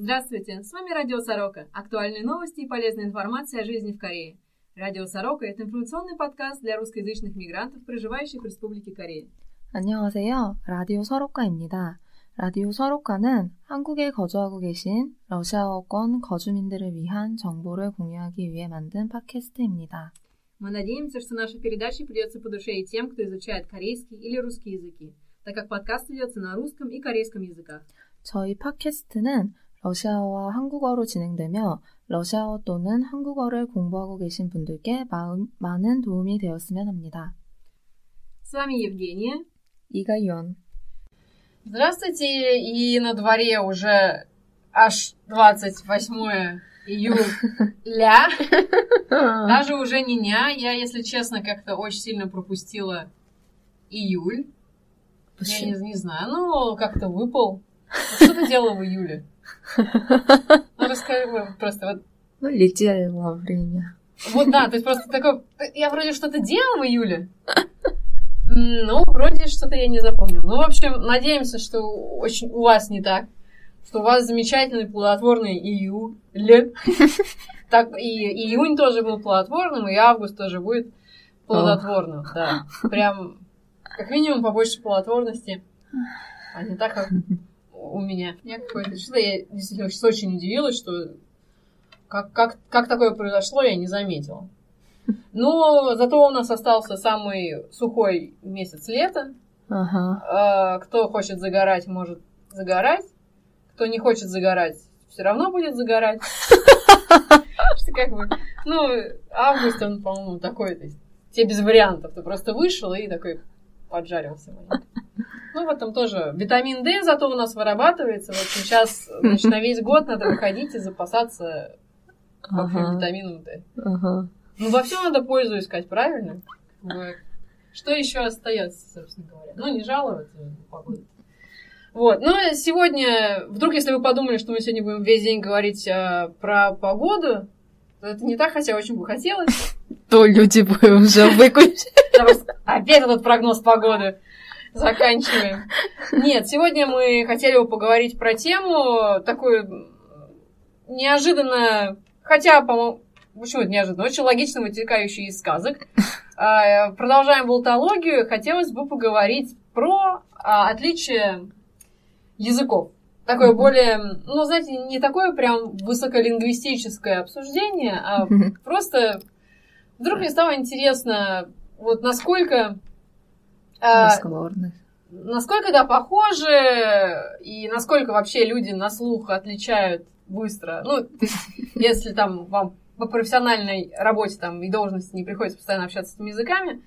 Здравствуйте, с вами Радио Сорока. Актуальные новости и полезная информация о жизни в Корее. Радио Сорока – это информационный подкаст для русскоязычных мигрантов, проживающих в Республике Корея. 안녕하세요. 라디오 서로카입니다. 라디오 서로카는 한국에 거주하고 계신 러시아어권 거주민들을 위한 정보를 공유하기 위해 만든 팟캐스트입니다. Мы надеемся, что наша передача придется по душе и тем, кто изучает корейский или русский языки, так как подкаст ведется на русском и корейском языках. 저희 팟캐스트는 러시아어와 한국어로 진행되며 러시아어 또는 한국어를 공부하고 계신 분들께 마음, 많은 도움이 되었으면 합니다. С вами Евгения. 이가연. Здравствуйте, и на дворе уже аж 28 июля. Даже уже не ня. Я, если честно, как-то очень сильно пропустила июль. Я не, не знаю, ну, как-то выпал. Что ты делала в июле? Ну, расскажи просто. Вот. Ну, летели во время. Вот да, то есть просто такой... Я вроде что-то делала в июле. Ну, вроде что-то я не запомнила. Ну, в общем, надеемся, что очень у вас не так. Что у вас замечательный плодотворный июль. Так, и июнь тоже был плодотворным, и август тоже будет плодотворным. Да. Прям, как минимум, побольше плодотворности. А не так, как у меня. Я какое-то что я действительно сейчас очень удивилась, что как, как, как такое произошло, я не заметила. Но зато у нас остался самый сухой месяц лета. Ага. Кто хочет загорать, может загорать. Кто не хочет загорать, все равно будет загорать. Что как бы, ну, август, он, по-моему, такой, то есть, тебе без вариантов. Ты просто вышел и такой поджарился. Ну, в этом тоже витамин D зато у нас вырабатывается. Вот сейчас значит, на весь год надо выходить и запасаться ага. витамином D. Ага. Ну, во всем надо пользу искать, правильно? Что еще остается, собственно говоря? Ну, не жаловаться погоду. Вот. Но сегодня, вдруг, если вы подумали, что мы сегодня будем весь день говорить а, про погоду, то это не так, хотя очень бы хотелось. То люди бы уже выключили. Опять этот прогноз погоды. Заканчиваем. Нет, сегодня мы хотели бы поговорить про тему такую неожиданно, хотя, по-моему, почему это неожиданно, очень логично вытекающую из сказок. А, продолжаем болтологию. Хотелось бы поговорить про а, отличие языков. Такое более, ну, знаете, не такое прям высоколингвистическое обсуждение, а просто вдруг мне стало интересно, вот насколько Разговорных. Насколько, да, похожи, и насколько вообще люди на слух отличают быстро. Ну, если там вам по профессиональной работе там и должности не приходится постоянно общаться с этими языками,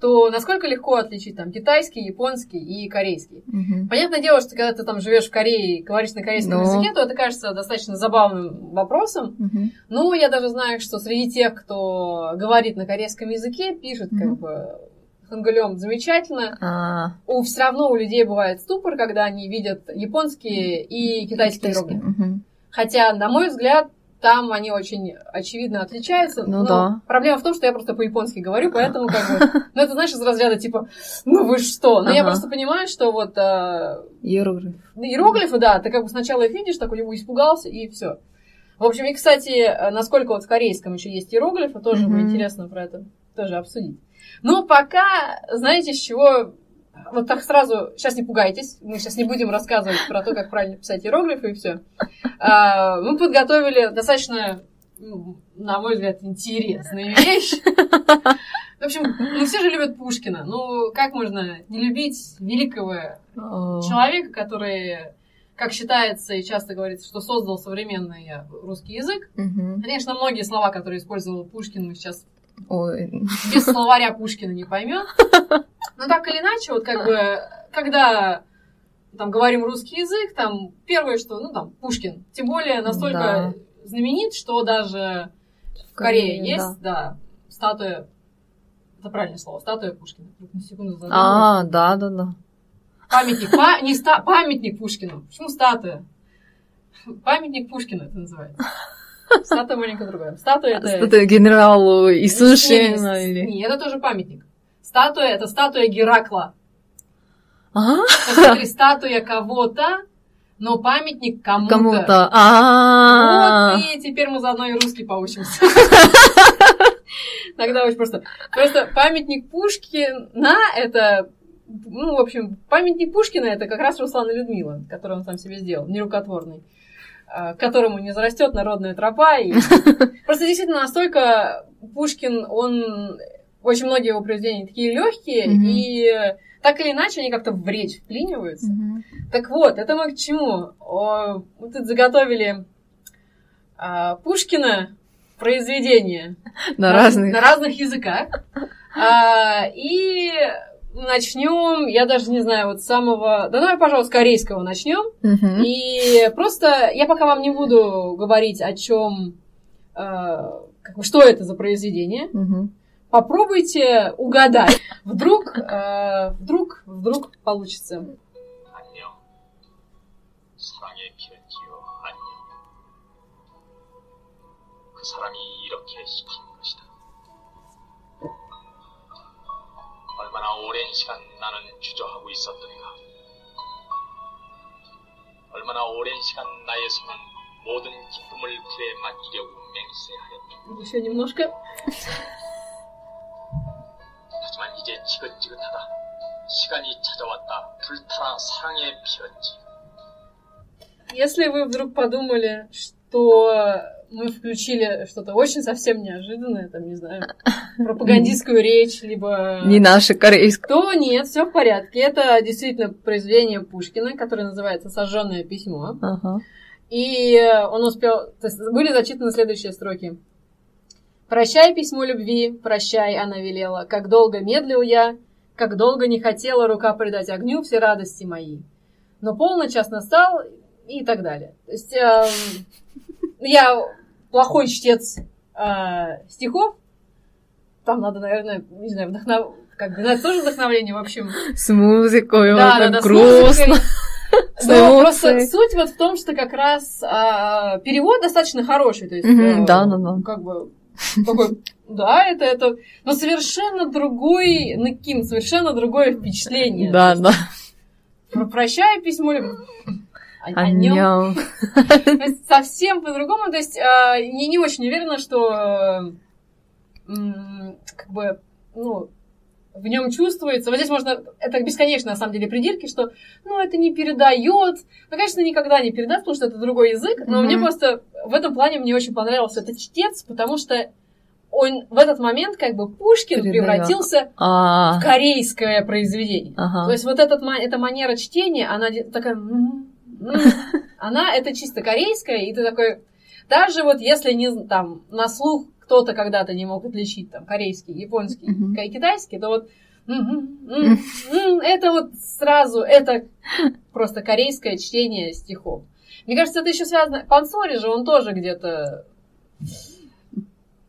то насколько легко отличить там китайский, японский и корейский. Угу. Понятное дело, что когда ты там живешь в Корее и говоришь на корейском Но... языке, то это кажется достаточно забавным вопросом. Угу. Ну, я даже знаю, что среди тех, кто говорит на корейском языке, пишет угу. как бы хангалем замечательно. А. У все равно у людей бывает ступор, когда они видят японские и китайские иероглифы. Угу. Хотя, на мой взгляд, там они очень очевидно отличаются. Ну но да. Проблема в том, что я просто по-японски говорю, поэтому как бы... Ну, это, знаешь, из разряда типа, ну вы что? Но я Ага. просто понимаю, что вот э, Иероглиф. иероглифы, да, ты как бы сначала их видишь, такой его испугался, и все. В общем, и, кстати, э, насколько вот в корейском еще есть иероглифы, тоже бы Мгм. интересно про это тоже обсудить. Но пока, знаете, с чего... Вот так сразу, сейчас не пугайтесь, мы сейчас не будем рассказывать про то, как правильно писать иероглифы и все. Мы подготовили достаточно, ну, на мой взгляд, интересные вещи. В общем, ну все же любят Пушкина. Ну, как можно не любить великого человека, который, как считается и часто говорится, что создал современный русский язык. Конечно, многие слова, которые использовал Пушкин, мы сейчас Ой. без словаря Пушкина не поймет. Но так или иначе, вот как бы, когда там говорим русский язык, там первое, что, ну там, Пушкин. Тем более настолько Да. знаменит, что даже в Корее Корее, есть, да, статуя, это правильное слово, статуя Пушкина. На секунду задумалась. А, да, да, да. Памятник, па- не ста- памятник Пушкину. Почему статуя? Памятник Пушкина это называется. Статуя маленько другая. Статуя это... Это генералу Иисушину Не, или... не, это тоже памятник. Статуя это статуя Геракла. А? Посмотри, статуя кого-то но памятник кому-то. Кому-то. А. Вот, и теперь мы заодно и русский поучимся. Тогда очень просто. Просто памятник Пушкина это ну, в общем, памятник Пушкина это как раз Руслан и Людмила, который он сам себе сделал, нерукотворный, к которому не зарастет народная тропа. И... Просто действительно настолько Пушкин, он очень многие его произведения такие легкие, mm-hmm. и так или иначе они как-то в речь вклиниваются. Mm-hmm. Так вот, это мы к чему? О, мы тут заготовили а, Пушкина произведения на, на разных на разных языках. А, и начнем, я даже не знаю, вот с самого... Да давай, пожалуйста, с корейского начнем. Uh-huh. И просто я пока вам не буду говорить о чем, э, как бы, что это за произведение. Uh-huh. Попробуйте угадать. Вдруг, э, вдруг, вдруг получится. 사람이 이렇게 시킨 얼마나 오랜 시간 나는 주저하고 있었던가. 얼마나 오랜 시간 나의 손은 모든 기쁨을 불에 맡기려고 맹세하였다. Еще немножко. 하지만 이제 지긋지긋하다. 시간이 찾아왔다. 불타라 사랑의 피었지. Если вы вдруг подумали, что мы включили что-то очень совсем неожиданное, там, не знаю, пропагандистскую речь, либо... Не наше корейское. То нет, все в порядке. Это действительно произведение Пушкина, которое называется «Сожженное письмо». Ага. И он успел... То есть были зачитаны следующие строки. «Прощай, письмо любви, прощай, она велела, как долго медлил я, как долго не хотела рука предать огню все радости мои. Но полный час настал, и так далее. То есть э, я плохой чтец э, стихов. Там надо, наверное, не знаю, вдохнов... как бы, это тоже вдохновление, в общем. С музыкой, да, да, да, грустно. Но просто суть вот в том, что как раз а, перевод достаточно хороший, то есть э, да, да, да. как бы такой, да, это это, но совершенно другой Наким, совершенно другое впечатление. Да, да. Прощай письмо о, о нем. совсем по-другому. То есть э, не, очень уверена, что э, как бы, ну, в нем чувствуется. Вот здесь можно, это бесконечно на самом деле придирки, что, ну, это не передает. Ну, конечно, никогда не передаст, потому что это другой язык. Но mm-hmm. мне просто в этом плане мне очень понравился этот чтец, потому что он в этот момент как бы Пушкин Передает. превратился А-а-а. в корейское произведение. Ага. То есть вот этот, эта манера чтения, она такая она это чисто корейская, и ты такой, даже вот если не там на слух кто-то когда-то не мог отличить там корейский, японский, mm-hmm. китайский, то вот это вот сразу, это просто корейское чтение стихов. Мне кажется, это еще связано... Пансори же, он тоже где-то...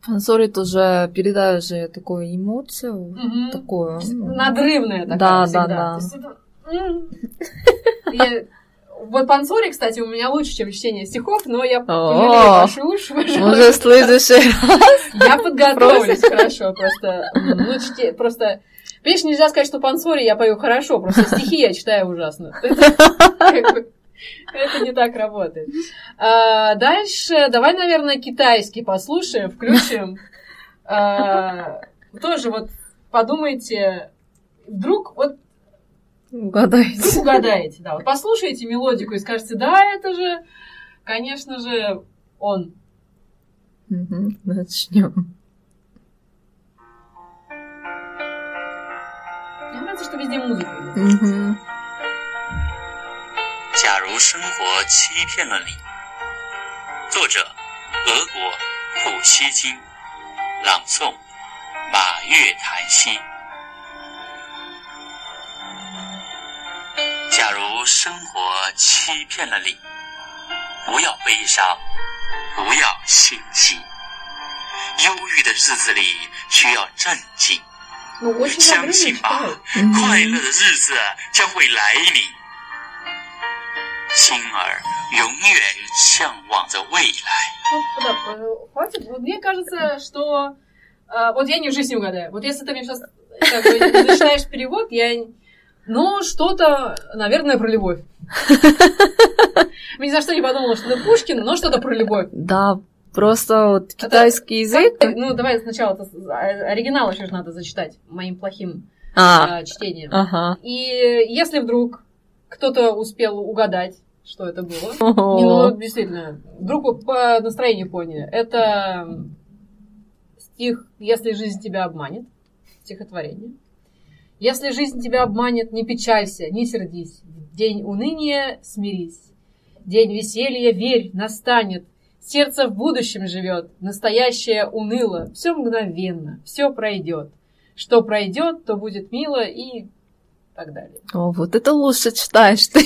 Пансори тоже передает же такую эмоцию, mm-hmm. такую... Надрывная такая да, всегда. Да, да, да. Вот Пансори, кстати, у меня лучше, чем чтение стихов, но я пожалею ваши уши, Уже следующий раз. Я подготовлюсь хорошо, просто, ну, чте, просто, видишь, нельзя сказать, что Пансори я пою хорошо, просто стихи я читаю ужасно. Это не так работает. А, дальше, давай, наверное, китайский послушаем, включим. А, тоже вот подумайте, вдруг вот Угадаете. Вы угадаете, да. Вот послушайте мелодику и скажете, да, это же, конечно же, он. Угу, начнем. Мне нравится, что везде музыка. Угу. 假如生活欺骗了你，作者俄国普希金，朗诵马月檀溪。 假如生活欺骗了你，不要悲伤，不要心急。忧郁的日子里需要镇静。相信吧，快乐的日子将会来临。心儿永远向往着未来。Ну, что-то, наверное, про любовь. Ни за что не подумала, что это Пушкин, но что-то про любовь. Да, просто вот китайский язык. Ну, давай сначала оригинал еще надо зачитать моим плохим а, чтением. Ага. И если вдруг кто-то успел угадать, что это было, не, ну, действительно, вдруг по настроению поняли, это стих «Если жизнь тебя обманет», стихотворение. Если жизнь тебя обманет, не печалься, не сердись. День уныния смирись. День веселья, верь, настанет. Сердце в будущем живет, настоящее уныло. Все мгновенно, все пройдет. Что пройдет, то будет мило и так далее. О, вот это лучше читаешь ты.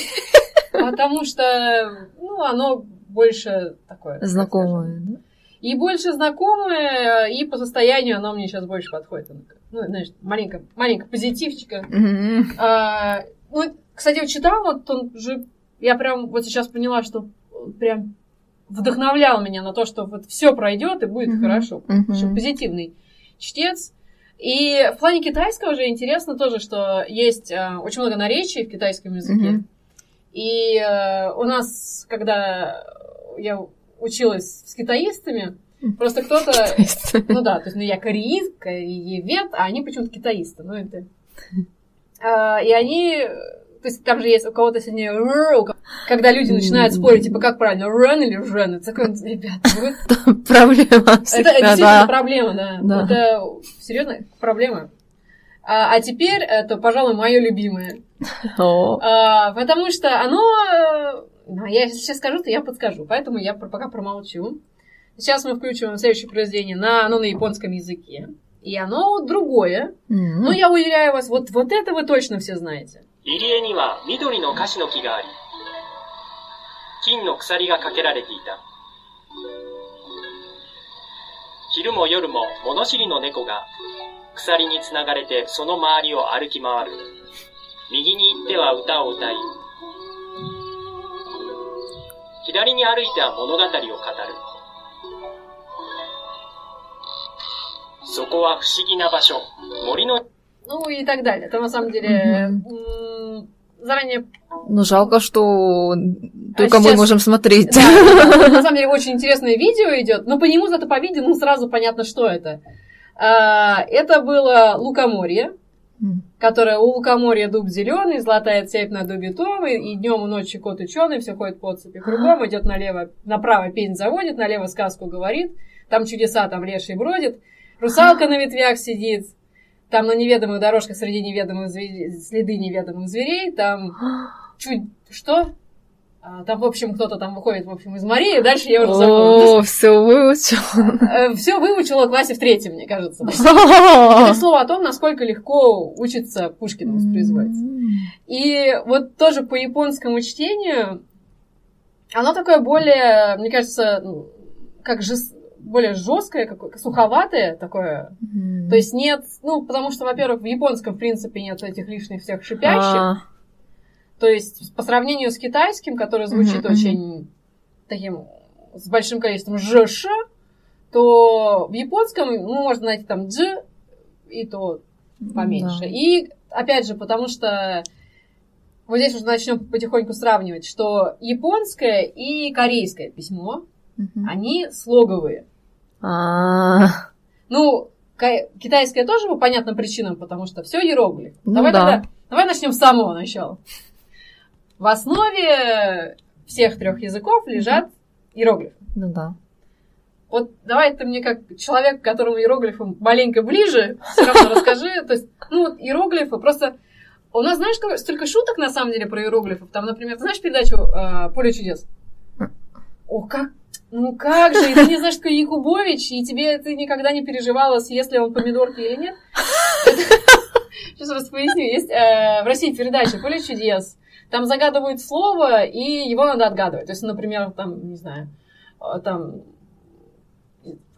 Потому что, ну, оно больше такое. Знакомое, да? И больше знакомое, и по состоянию оно мне сейчас больше подходит ну, знаешь, маленько, маленько позитивчика. Mm-hmm. А, ну, кстати, вот читала, вот он же, я прям вот сейчас поняла, что прям вдохновлял меня на то, что вот все пройдет и будет mm-hmm. хорошо. Mm-hmm. Позитивный чтец. И в плане китайского же интересно тоже, что есть э, очень много наречий в китайском языке. Mm-hmm. И э, у нас, когда я училась с китаистами, Просто кто-то... Ну да, то есть ну, я кореист, кореевед, а они почему-то китаисты. Ну это... А, и они... То есть там же есть у кого-то сильнее когда люди начинают спорить, типа, как правильно, run или run, это такой, ребята, вы... Проблема Это действительно проблема, да. Это серьезно проблема. А, а теперь это, пожалуй, мое любимое. А, потому что оно... Ну, я сейчас скажу, то я подскажу. Поэтому я пока промолчу. Сейчас мы включим следующее произведение на, оно на японском языке. И оно другое. Mm-hmm. Но я уверяю вас, вот, вот это вы точно все знаете. 入り江には緑の樫の木があり、金の鎖がかけられていた。昼も夜も物知りの猫が鎖につながれてその周りを歩き回る。右に行っては歌を歌い、 左に歩いては物語を語る。そこは不思議な場所。森の... Ну и так далее. Это на самом деле mm-hmm. заранее... Ну, жалко, что только а сейчас... мы можем смотреть. Да, на самом деле очень интересное видео идет, но по нему, зато по видео, ну, сразу понятно, что это. А, это было лукоморье, которое у лукоморья дуб зеленый, золотая цепь на дубе том, и, и днем и ночью кот ученый, все ходит по цепи кругом, идет налево, направо пень заводит, налево сказку говорит, там чудеса, там леший бродит. Русалка на ветвях сидит, там на неведомых дорожках среди неведомых зверей, следы неведомых зверей, там чуть... Что? А, там, в общем, кто-то там выходит, в общем, из морей, и дальше я уже забыла. О, все выучил. Э, все выучила в классе в третьем, мне кажется. Это слово о том, насколько легко учиться Пушкина воспроизводить. И вот тоже по японскому чтению, оно такое более, мне кажется, ну, как же более жесткое, какое, суховатое такое. То есть нет, ну, потому что, во-первых, в японском, в принципе, нет этих лишних всех шипящих. Ah. То есть по сравнению с китайским, который звучит mm-hmm. очень таким, с большим количеством жш, то в японском, ну, можно найти там дж, и то поменьше. Mm-hmm. И, опять же, потому что вот здесь уже начнем потихоньку сравнивать, что японское и корейское письмо, mm-hmm. они слоговые. А. Ну, китайское тоже по понятным причинам, потому что все иероглиф. Ну, давай да. тогда, давай начнем с самого начала. В основе всех трех языков лежат иероглифы. Ну да. Вот давай ты мне как человек, которому иероглифы маленько ближе, все равно расскажи. То есть, ну вот иероглифы просто... У нас, знаешь, столько шуток на самом деле про иероглифов. Там, например, ты знаешь передачу э, «Поле чудес»? О, как ну как же, и ты не знаешь, что Якубович, и тебе ты никогда не переживала, съест ли он помидорки или нет? Сейчас раз поясню. Есть э, в России передача «Поле чудес». Там загадывают слово, и его надо отгадывать. То есть, например, там, не знаю, э, там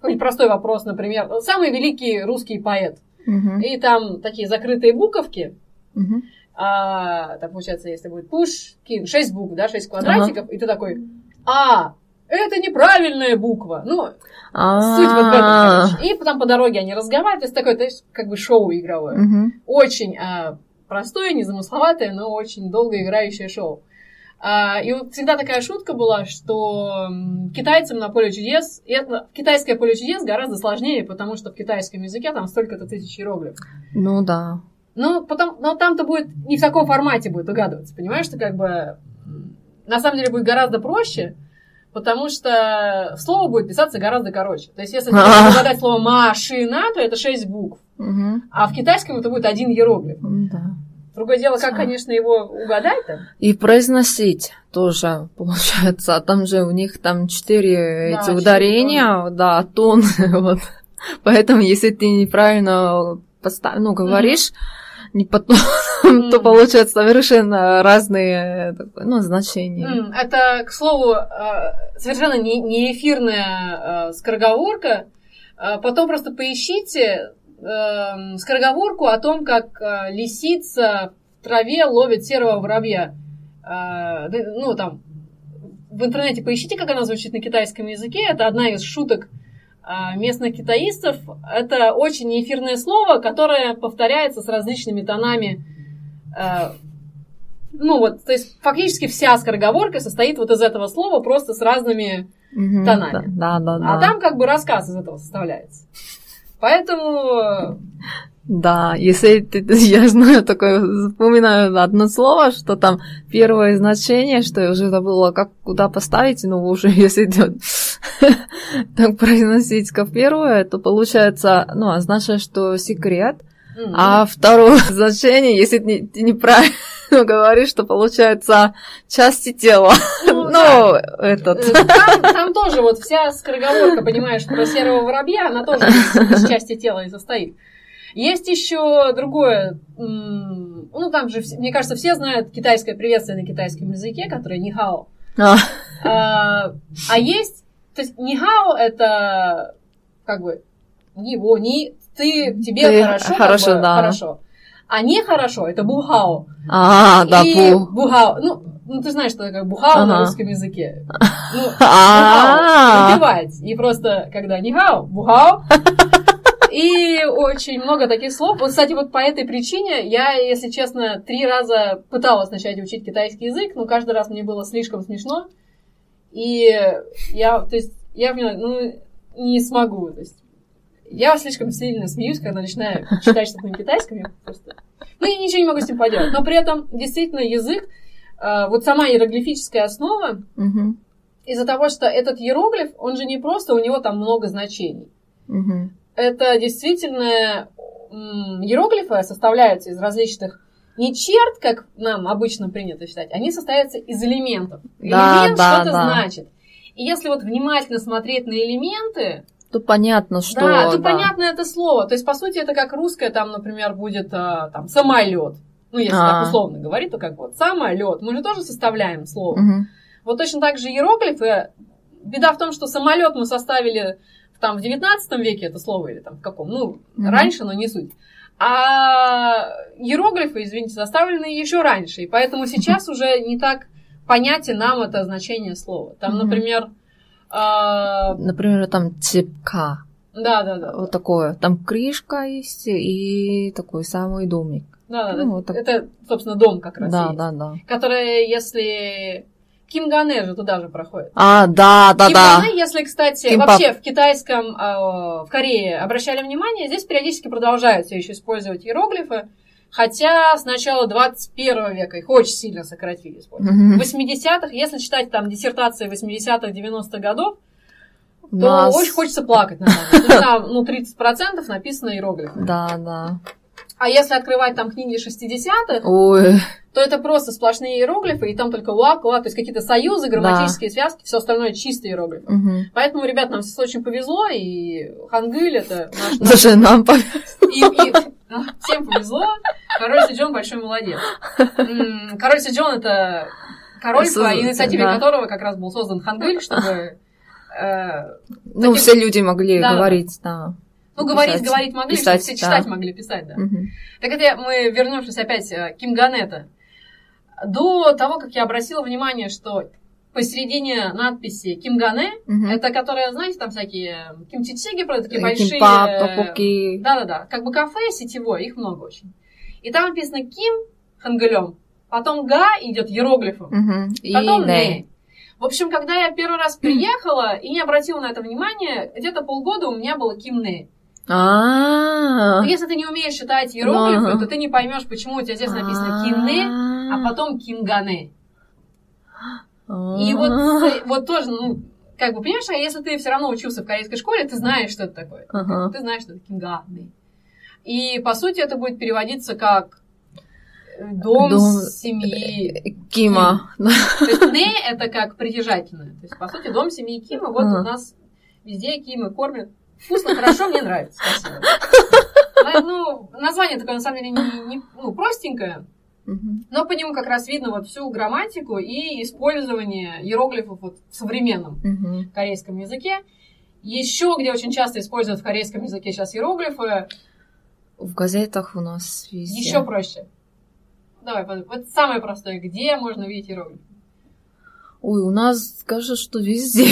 какой-нибудь простой вопрос, например, самый великий русский поэт. Uh-huh. И там такие закрытые буковки. Uh-huh. А, там, получается, если будет Пушкин, 6 букв, да, 6 квадратиков, uh-huh. и ты такой, а, это неправильная буква. Ну, суть вот в этом, короче. И потом по дороге они разговаривают, то есть такое, то есть, как бы шоу игровое. Очень а, простое, незамысловатое, но очень долго играющее шоу. А, и вот всегда такая шутка была, что китайцам на поле чудес, это, китайское поле чудес гораздо сложнее, потому что в китайском языке там столько-то тысяч иероглифов. Ну да. Ну, потом, но там-то будет не в таком формате будет угадываться, понимаешь, что как бы на самом деле будет гораздо проще, потому что слово будет писаться гораздо короче. То есть, если А. угадать слово машина, то это 6 букв, а в китайском это будет один иероглиф. Да. Другое дело, как, конечно, его угадать-то. И произносить тоже, получается. Там же у них там четыре Да, эти ударения, да, тон. вот. Поэтому, если ты неправильно постав... ну, говоришь, не по тону, то получается совершенно разные такое, ну, значения. М, Это, к слову, э, совершенно не, не эфирная э, скороговорка. Э, Потом просто поищите э, скороговорку о том, как э, лисица в траве ловит серого воробья. Э, Ну, там, в интернете поищите, как она звучит на китайском языке. Это одна из шуток э, местных китаистов. Это очень неэфирное слово, которое повторяется с различными тонами э, ну вот, то есть фактически вся скороговорка состоит вот из этого слова, просто с разными... Мгм, тонами. Да, да, да. А там как бы рассказ из этого составляется. Поэтому... Да, если ты, я знаю такое, запоминаю одно слово, что там первое значение, что я уже забыла, как куда поставить, но уже если идет так произносить как первое, то получается, ну, означает, что секрет, а второе значение, если ты, ты неправильно говоришь, что получается части тела. ну, да. этот. Э, Там, там тоже вот вся скороговорка, понимаешь, про серого воробья, она тоже из, части тела и состоит. Есть еще другое, ну там же, мне кажется, все знают китайское приветствие на китайском языке, которое нихао. А, А, а есть, то есть нихао это как бы его, не ты, тебе Ты хорошо, как хорошо, бы, да. хорошо. А нехорошо, это бухао. а, да, И пу. бухао, ну, ну, ты знаешь, что такое бухао на Ага. русском языке. Ну, А. бухао, выпивать. И просто, когда нихао, бухао. И очень много таких слов. Вот, кстати, вот по этой причине я, если честно, три раза пыталась начать учить китайский язык, но каждый раз мне было слишком смешно. И я, то есть, я ну, не смогу. То есть, я слишком сильно смеюсь, когда начинаю читать что-то на китайском. Я просто... Ну, я ничего не могу с этим поделать. Но при этом, действительно, язык, э, вот сама иероглифическая основа, Мгм, из-за того, что этот иероглиф, он же не просто, у него там много значений. мгм. Это действительно иероглифы составляются из различных не черт, как нам обычно принято считать, они состоятся из элементов. Да, Элемент да, что-то да. значит. И если вот внимательно смотреть на элементы, То понятно, что... да, то да. понятно это слово. То есть, по сути, это как русское, там, например, будет а, там самолет. Ну, если А. так условно говорить, то как вот самолет. Мы же тоже составляем слово. Мгм. Вот точно так же иероглифы. Беда в том, что самолет мы составили там в 19 веке это слово или там в каком, ну, Мгм. раньше, но не суть. А иероглифы, извините, составлены еще раньше, и поэтому сейчас уже не так понятен нам это значение слова. Там, например, а, Например, там цепка. да, да, да, Вот такое. Там крышка есть и такой самый домик. да, да, ну, вот так. это, собственно, дом как раз Да, есть, да, да. который, если Кимгане же туда же проходит. А, да, да, да. Кимгане, если, кстати, Кимпап. вообще в китайском, э, в Корее обращали внимание, здесь периодически продолжают все еще использовать иероглифы, хотя с начала 21 века их очень сильно сократили. Мгм. В 80-х, если читать там диссертации 80-х, 90-х годов, то нас- очень хочется плакать, на самом деле. Там, ну, 30% написано иероглифами. Да, да. А если открывать там книги 60-х, Ой, то это просто сплошные иероглифы, и там только лак, лак, то есть какие-то союзы, грамматические связки, все остальное чистые иероглифы. мгм. Поэтому, ребят, нам сейчас очень повезло, и Хангыль это наш... наш- Даже нам повезло. и- и- а, всем повезло. Король Сиджон большой молодец. Король Сиджон это король, по инициативе да. которого как раз был создан Хангыль, чтобы... э, Ну, Таким- все люди могли Да, да. говорить, да. Ну, говорить, Писать. говорить могли, Писать, все читать да. могли, писать, да. Мгм. Так это мы, вернувшись опять э, к Кимганета, до того, как я обратила внимание, что посередине надписи Кимгане, Мгм. это которая, знаете, там всякие кимчичиги, про такие Э, большие... Кимпап, э, топуки. Да-да-да, как бы кафе сетевое, их много очень. И там написано Ким хангылем, потом га идет иероглифом. И потом не. не. В общем, когда я первый раз приехала и не обратила на это внимания, где-то полгода у меня было кимне. А. Но если ты не умеешь читать иероглифы, то ты не поймешь, почему у тебя здесь написано кимне, а потом кимгане. И вот, вот тоже, ну, как бы, понимаешь, а если ты все равно учился в корейской школе, ты знаешь, что это такое. Ага. Ты знаешь, что это кинганы. И, по сути, это будет переводиться как э, дом, Дом. семьи. Кима. То есть не это как притяжательное. То есть, по сути, дом семьи Кима. Вот Ага. у нас везде Кимы кормят. Вкусно, хорошо, мне нравится. Спасибо. Ну, название такое, на самом деле, не, не- ну, простенькое, но по нему как раз видно вот всю грамматику и использование иероглифов вот в современном корейском языке. Еще, где очень часто используют в корейском языке сейчас иероглифы, В газетах у нас везде. еще проще. Давай, вот самое простое, где можно видеть иероглифы. Ой, у нас кажется, что везде.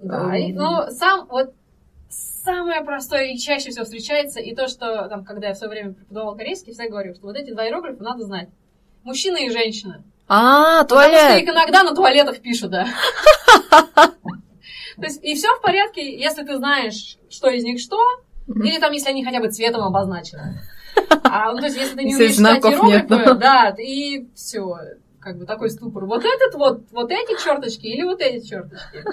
Да, и, ну, сам, вот самое простое и чаще всего встречается, и то, что, там, когда я в свое время преподавала корейский, всегда говорю, что вот эти два иероглифа надо знать. Мужчина и женщина. А, Потому что туалет. их иногда на туалетах пишут, да. То есть, и все в порядке, если ты знаешь, что из них что, или там, если они хотя бы цветом обозначены. А, ну, то есть, если ты не умеешь читать иероглифы, да. да, и все, как бы такой ступор. Вот этот вот, вот эти черточки или вот эти черточки.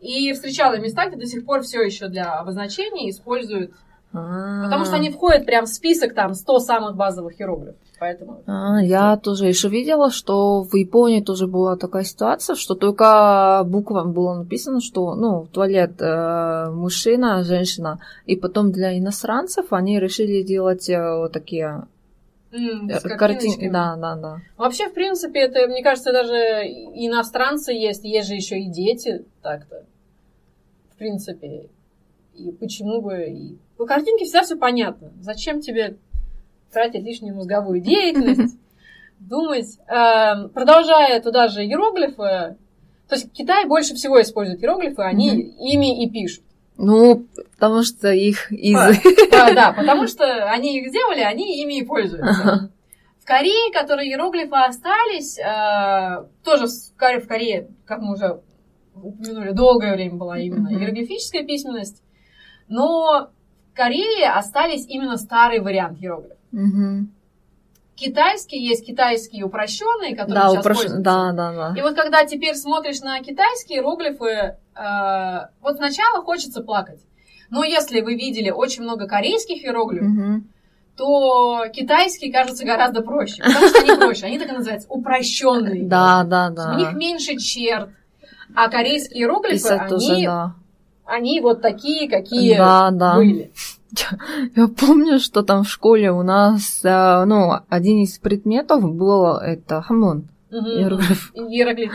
И встречала места, где до сих пор все еще для обозначения используют, А. потому что они входят прям в список там 100 самых базовых иероглифов. Поэтому А, я тоже еще видела, что в Японии тоже была такая ситуация, что только буквам было написано, что, ну, туалет э, мужчина, женщина, и потом для иностранцев они решили делать э, вот такие картинки. картиночками. Да, да, да. Вообще, в принципе, это, мне кажется, даже иностранцы есть, есть же еще и дети так-то. В принципе. И почему бы... И... По картинке всегда все понятно. Зачем тебе тратить лишнюю мозговую деятельность, думать. Эм, Продолжая туда же иероглифы, то есть Китай больше всего использует иероглифы, они ими и пишут. Ну, потому что их из... Да, да, потому что они их сделали, они ими и пользуются. В Корее, которые иероглифы остались, э, тоже в Коре- в Корее, как мы уже упомянули, долгое время была именно иероглифическая письменность, но в Корее остались именно старый вариант иероглифов. Китайский есть китайские упрощенные, которые Да, сейчас упрощ- пользуются. да, да, да. И вот когда теперь смотришь на китайские иероглифы, э, вот сначала хочется плакать. Но если вы видели очень много корейских иероглифов, Мгм. то китайские кажутся гораздо проще. Потому что они проще. Они так и называются упрощенные. Да, да, У них да. меньше черт. А корейские иероглифы, они, да. они вот такие, какие Да, да. были. Я помню, что там в школе у нас, э, ну, один из предметов был это хамон, Мгм. иероглиф. Иероглифы.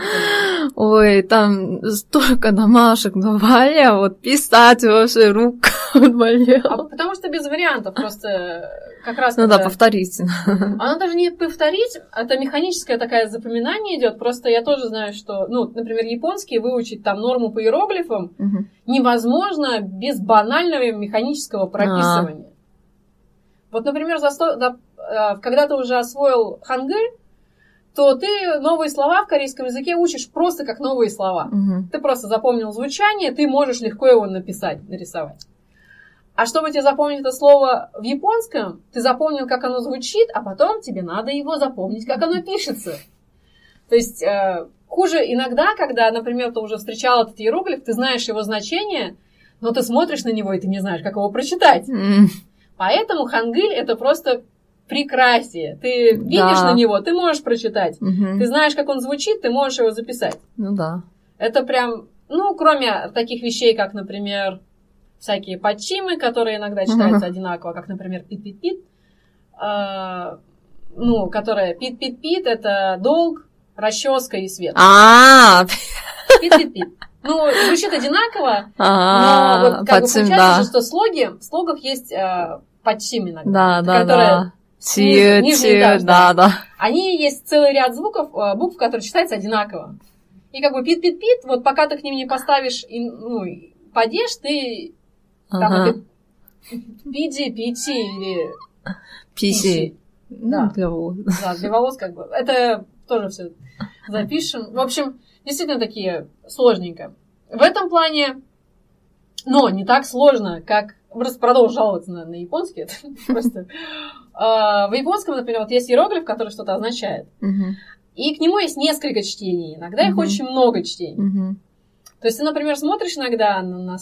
Ой, там столько домашек давали, а вот писать вообще рука А болела. потому что без вариантов просто как раз Ну да, повторить. Оно даже не повторить, это механическое такое запоминание идет. Просто я тоже знаю, что, ну, например, японский выучить там норму по иероглифам Мгм. невозможно без банального механического прописывания. Вот, например, за сто- да, э, когда ты уже освоил хангыль, то ты новые слова в корейском языке учишь просто как новые слова. Мгм. Ты просто запомнил звучание, ты можешь легко его написать, нарисовать. А чтобы тебе запомнить это слово в японском, ты запомнил, как оно звучит, а потом тебе надо его запомнить, как оно пишется. То есть э, хуже иногда, когда, например, ты уже встречал этот иероглиф, ты знаешь его значение, но ты смотришь на него, и ты не знаешь, как его прочитать. Поэтому хангыль это просто прекрасие. Ты видишь Да. на него, ты можешь прочитать. мгм. Ты знаешь, как он звучит, ты можешь его записать. Ну да. Это прям, ну, кроме таких вещей, как, например, всякие подчимы, которые иногда читаются одинаково, как, например, пит-пит-пит, а, ну, которая пит-пит-пит, это долг, расческа и свет. А, Пит-пит-пит. Ну, звучит одинаково, но а, вот как бы получается, что слоги, в слогах есть э, подчим иногда. Да, да, которые да. Ти, нижний ти, этаж, да, да. Они есть целый ряд звуков, э, букв, которые читаются одинаково. И как бы пит-пит-пит, вот пока ты к ним не поставишь, и, ну, падешь, ты там Ага. пиди, пити или Писи. Да. Ну, для волос. Да, для волос как бы. Это тоже все запишем. В общем, действительно такие сложненько. В этом плане, но не так сложно, как... Просто продолжу жаловаться на, на японский. Это просто... А, в японском, например, вот есть иероглиф, который что-то означает. И к нему есть несколько чтений. Иногда их очень много чтений. То есть ты, например, смотришь иногда на,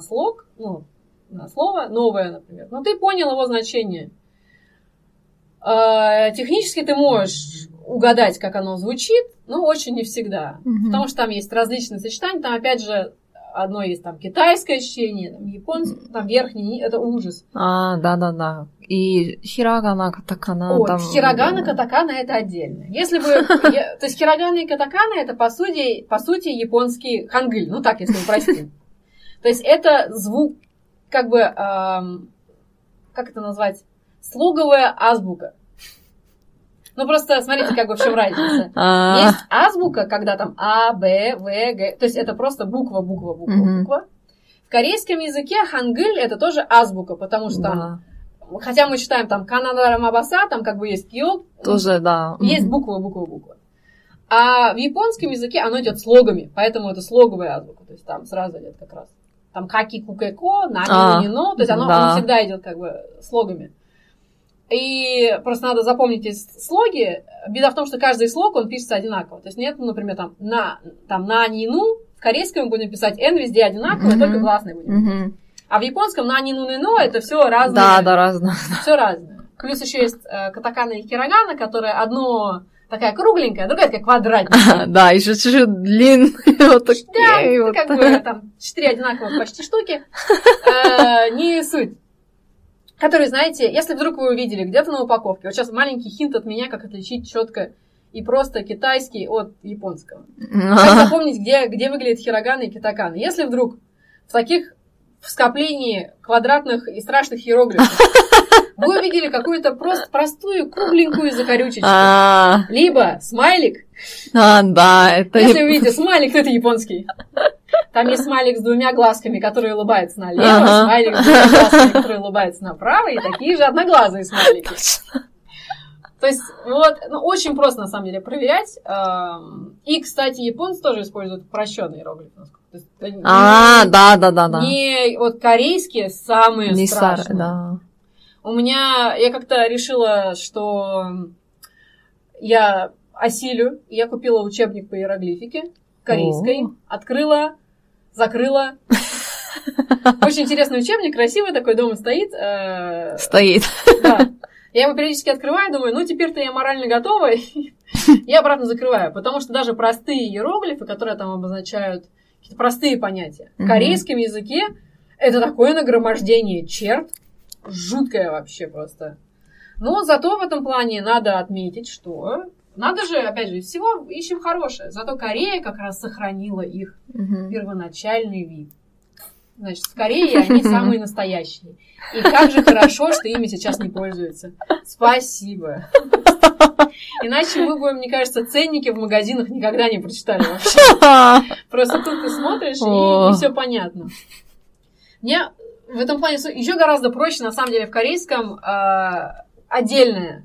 слог, ну, на слово новое, например, но ты понял его значение. Э, технически ты можешь угадать, как оно звучит, но очень не всегда. Потому что там есть различные сочетания. Там, опять же, одно есть там китайское чтение, там японское, там верхний, это ужас. А, да-да-да. И хирогана, катакана. О, там... хирогана, катакана это отдельно. Если бы... То есть хирогана и катакана это, по сути, по сути, японский хангыль. Ну так, если упростить. То есть это звук, как бы, как это назвать? Слуговая азбука. Ну, просто смотрите, как бы в чем разница. А. Есть азбука, когда там А, Б, В, Г. То есть это просто буква, буква, буква, буква. В корейском языке хангыль это тоже азбука, потому что там Хотя мы читаем там Канадара Мабаса, там как бы есть кио. Тоже, да. Есть буква, буква, буква. А в японском языке оно идет слогами, поэтому это слоговая азбука. То есть там сразу идет как раз. Там каки кукеко, нами а, нино. То есть оно, да. оно всегда идет как бы слогами. И просто надо запомнить эти слоги. Беда в том, что каждый слог, он пишется одинаково. То есть нет, например, там на, там, на нину, в корейском мы будем писать n везде одинаково, mm-hmm. только гласный будем. Mm-hmm. А в японском на нину но это все разное. Да, да, разное. Все разное. Плюс еще есть э, катакана и хирогана, которая одно такая кругленькая, другая такая квадратная. Да, еще чуть-чуть длинные. Вот такие. Да, как бы там четыре одинаковых почти штуки. Э, не суть который, знаете, если вдруг вы увидели где-то на упаковке, вот сейчас маленький хинт от меня, как отличить четко и просто китайский от японского. Как запомнить, где, где выглядит хирогана и китакана. Если вдруг в таких в скоплении квадратных и страшных иероглифов вы увидели какую-то просто простую кругленькую закорючечку. А. Либо смайлик. А, да, это... Если увидите смайлик, то это японский. Там есть смайлик с двумя глазками, который улыбается налево, ага. смайлик с двумя глазками, который улыбается направо, и такие же одноглазые смайлики. То есть, вот, ну, очень просто, на самом деле, проверять. И, кстати, японцы тоже используют упрощенные иероглифы. А, да, да, да, да. Не, вот корейские самые не страшные. Сар, да. У меня, я как-то решила, что я осилю, я купила учебник по иероглифике корейской, О. открыла, закрыла. Очень интересный учебник, красивый такой, дома стоит. Э, стоит. Да. Я его периодически открываю, думаю, ну теперь-то я морально готова, и обратно закрываю. Потому что даже простые иероглифы, которые там обозначают какие-то простые понятия, в корейском языке это такое нагромождение черт, жуткое вообще просто. Но зато в этом плане надо отметить, что надо же, опять же, всего ищем хорошее. Зато Корея как раз сохранила их угу. первоначальный вид. Значит, в Корее они самые настоящие. И как же хорошо, что ими сейчас не пользуются. Спасибо. Иначе мы бы, мне кажется, ценники в магазинах никогда не прочитали вообще. Просто тут ты смотришь, и, и все понятно. Мне в этом плане еще гораздо проще, на самом деле, в корейском э, отдельное.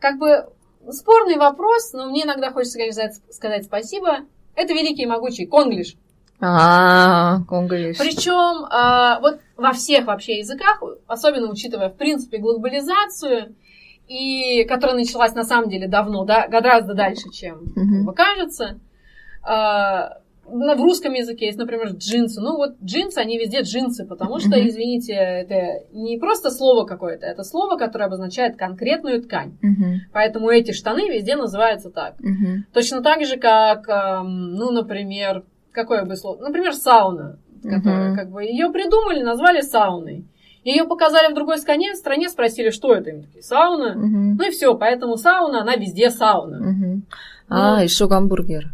Как бы спорный вопрос, но мне иногда хочется, конечно, сказать спасибо. Это великий и могучий конглиш. А, конглиш. Причем а, вот во всех вообще языках, особенно учитывая, в принципе, глобализацию, и которая началась на самом деле давно, да, гораздо дальше, чем mm-hmm. кажется, а, в русском языке есть, например, джинсы. Ну вот джинсы, они везде джинсы, потому что, извините, это не просто слово какое-то, это слово, которое обозначает конкретную ткань. Mm-hmm. Поэтому эти штаны везде называются так. Mm-hmm. Точно так же, как, ну, например, какое бы слово, например, сауна, которая, как бы, ее придумали, назвали сауной. Ее показали в другой стране, стране спросили, что это. Им такие, сауна. Ну и все, поэтому сауна, она везде сауна. Mm-hmm. А, ну, еще гамбургер.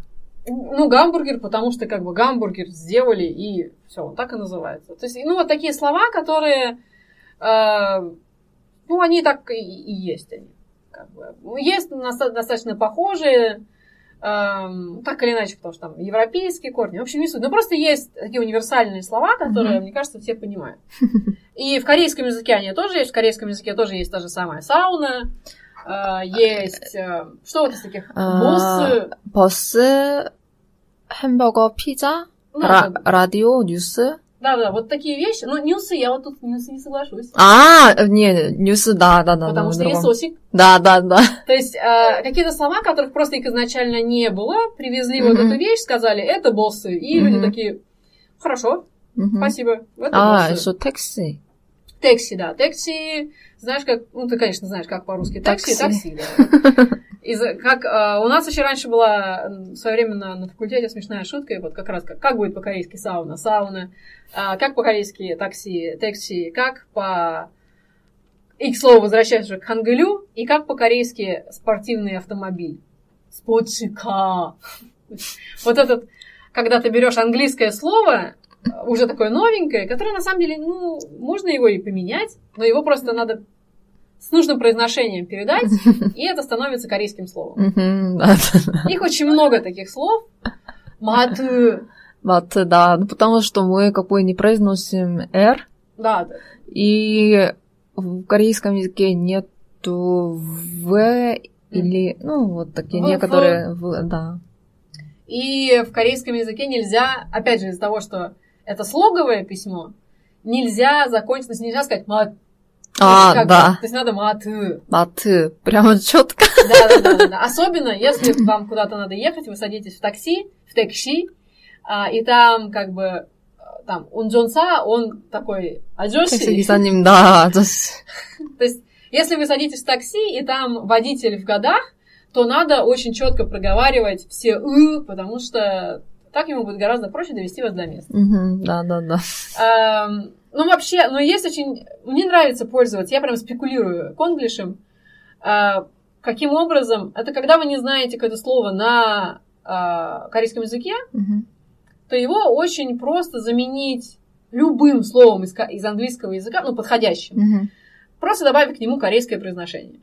Ну, гамбургер, потому что как бы гамбургер сделали, и все, он так и называется. То есть, ну, вот такие слова, которые, э, ну, они так и, и есть. Они, как бы. Есть достаточно похожие, э, так или иначе, потому что там европейские корни, в общем, не суть. Но просто есть такие универсальные слова, которые, mm-hmm. мне кажется, все понимают. И в корейском языке они тоже есть, в корейском языке тоже есть та же самая сауна, А, есть... э, Что вот из таких? А, Боссы. 버스, 햄버거, 피자, Ну, 라, как- 라디오, 뉴스. Да-да, вот такие вещи. Ну, ньюсы, я вот тут с ньюсы не соглашусь. А, не, 뉴스, да, да, да. Потому да, что есть другом. сосик. Да, да, да. То есть э, какие-то слова, которых просто их изначально не было, привезли вот Мгм. эту вещь, сказали, это боссы. И люди Мгм. такие, хорошо, Мгм. спасибо, это А, боссы. еще такси. Текси, да, текси, знаешь как, ну ты, конечно, знаешь, как по-русски. Такси, Такси. да. Из, как, э, у нас еще раньше была м, своевременно на факультете смешная шутка, и вот как раз как, как будет по-корейски сауна, сауна, а, как по-корейски такси, такси, как по... И к слову, возвращаясь уже к хангылю, и как по-корейски спортивный автомобиль. Спортика. Вот этот, когда ты берешь английское слово, э, уже такое новенькое, которое на самом деле, ну, можно его и поменять, но его просто надо с нужным произношением передать, и это становится корейским словом. Их очень много таких слов. Маты. Маты, да. Ну, потому что мы как бы не произносим «р», Да, да. и в корейском языке нету «в» или, ну, вот такие В, некоторые, «в», да. И в корейском языке нельзя, опять же, из-за того, что это слоговое письмо, нельзя закончить, нельзя сказать мат. А, как, да. То есть надо мат. Мат, прямо четко. Да, да, да, да. Особенно, если вам куда-то надо ехать, вы садитесь в такси, в такси, а, и там как бы а, там он Джонса, он такой аджоси. за ним, да. То есть, если вы садитесь в такси, и там водитель в годах, то надо очень четко проговаривать все «ы», потому что так ему будет гораздо проще довести вас до места. Да, да, да. Ну, вообще, ну, есть очень... Мне нравится пользоваться, я прям спекулирую конглишем. Э, каким образом? Это когда вы не знаете какое-то слово на э, корейском языке, то его очень просто заменить любым словом из, английского языка, ну, подходящим. Просто добавив к нему корейское произношение.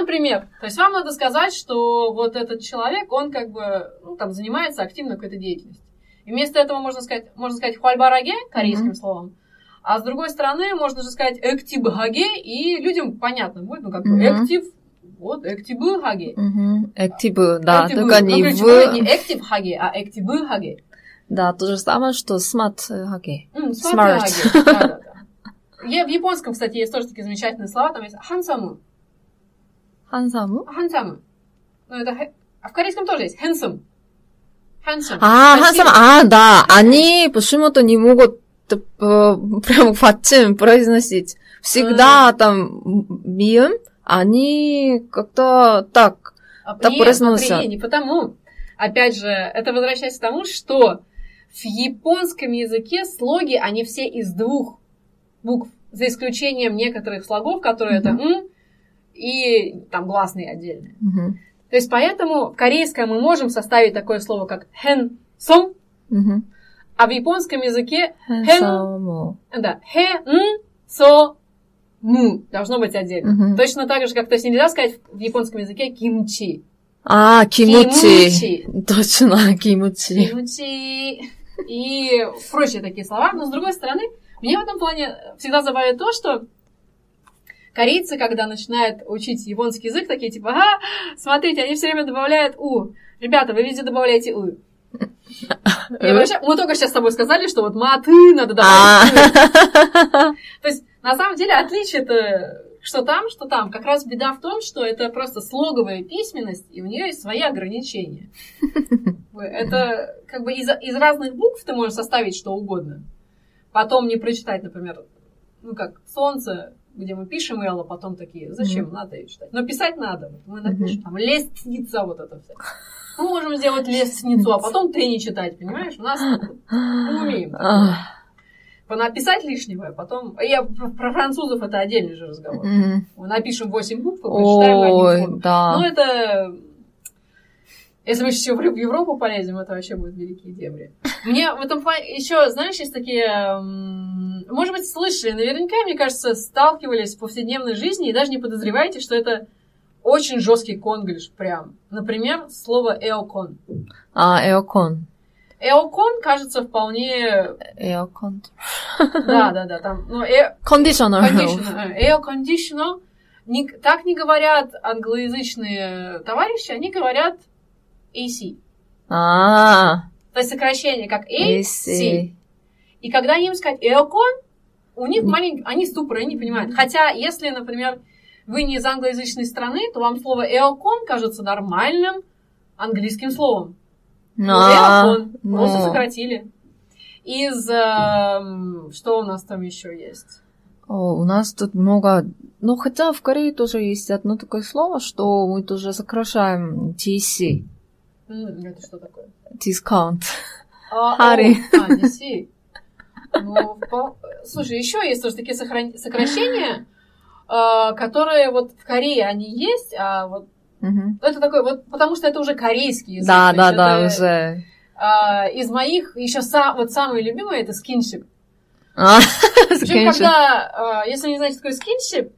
Например, то есть вам надо сказать, что вот этот человек, он как бы ну, там занимается активно какой-то деятельностью. И вместо этого можно сказать, можно сказать 활발하게 корейским Мгм. словом, а с другой стороны можно же сказать 액티브하게, и людям понятно будет, ну как бы active, вот 액티브하게. Active, да, 액티브. только Ну, не ключевое не в... active하게, а 액티브하게. Да, то же самое, что 스마트하게. Да, да, да. Я- В японском, кстати, есть тоже такие замечательные слова, там есть хансаму. Handsome? Handsome. Ну, это... А тоже есть. Handsome. Handsome. А, handsome. А, да. Они почему-то не могут прям фатим произносить. Всегда там мием, они как-то так, так произносят. не потому. Опять же, это возвращается к тому, что в японском языке слоги, они все из двух букв, за исключением некоторых слогов, которые mm-hmm. это и там гласные отдельные. Угу. То есть поэтому в корейском мы можем составить такое слово, как хэн сом, угу. а в японском языке хэн, да, хэн со му должно быть отдельно. Угу. Точно так же, как то есть нельзя сказать в японском языке кимчи. А, кимчи. Точно, кимчи. Кимучи. И прочие такие слова. Но с другой стороны, мне в этом плане всегда забавляет то, что корейцы, когда начинают учить японский язык, такие типа, ага, смотрите, они все время добавляют у. Ребята, вы везде добавляете у. Вообще, мы только сейчас с тобой сказали, что вот маты надо А, добавить. То есть, на самом деле, отличие-то что там, что там. Как раз беда в том, что это просто слоговая письменность, и у нее есть свои ограничения. Это как бы из, из разных букв ты можешь составить что угодно. Потом не прочитать, например, ну как солнце, где мы пишем Л, а потом такие, зачем, Мгм. надо ее читать. Но писать надо. Вот Мы напишем, там, лестница, вот это все. Мы можем сделать лестницу, а потом ты не читать, понимаешь? У нас мы умеем. А, Понаписать лишнего, а потом... Я про французов это отдельный же разговор. Мы напишем 8 букв и прочитаем одним Ой, фоном. Ну, да. это... Если мы еще в Европу полезем, это вообще будут великие дебри. Мне в этом плане еще, знаешь, есть такие, может быть, слышали, наверняка, мне кажется, сталкивались в повседневной жизни и даже не подозреваете, что это очень жесткий конглиш прям. Например, слово эокон. А, эокон. Эокон кажется вполне... Эокон. Да, да, да. Там, ну, э... Conditioner. Conditioner. Эокондишнер. Не, так не говорят англоязычные товарищи, они говорят AC. А, То есть сокращение как AC. И когда им сказать эокон, у них маленький, они ступоры, они не понимают. Хотя, если, например, вы не из англоязычной страны, то вам слово эокон кажется нормальным английским словом. А, эокон. Просто сократили. Из... эм, что у нас там еще есть? О, у нас тут много... Ну, хотя в Корее тоже есть одно такое слово, что мы тоже сокращаем TC. М, Это что такое? А, Хари. А, DC. Ну, слушай, еще есть тоже такие сохран- сокращения, э, которые вот в Корее они есть, а вот Мгм. это такой вот, потому что это уже корейский язык. Да, да, да, это, уже. а, из моих еще са- вот самый любимый это скиншип. А, Причем, когда, э, если не знаете, что такое скиншип,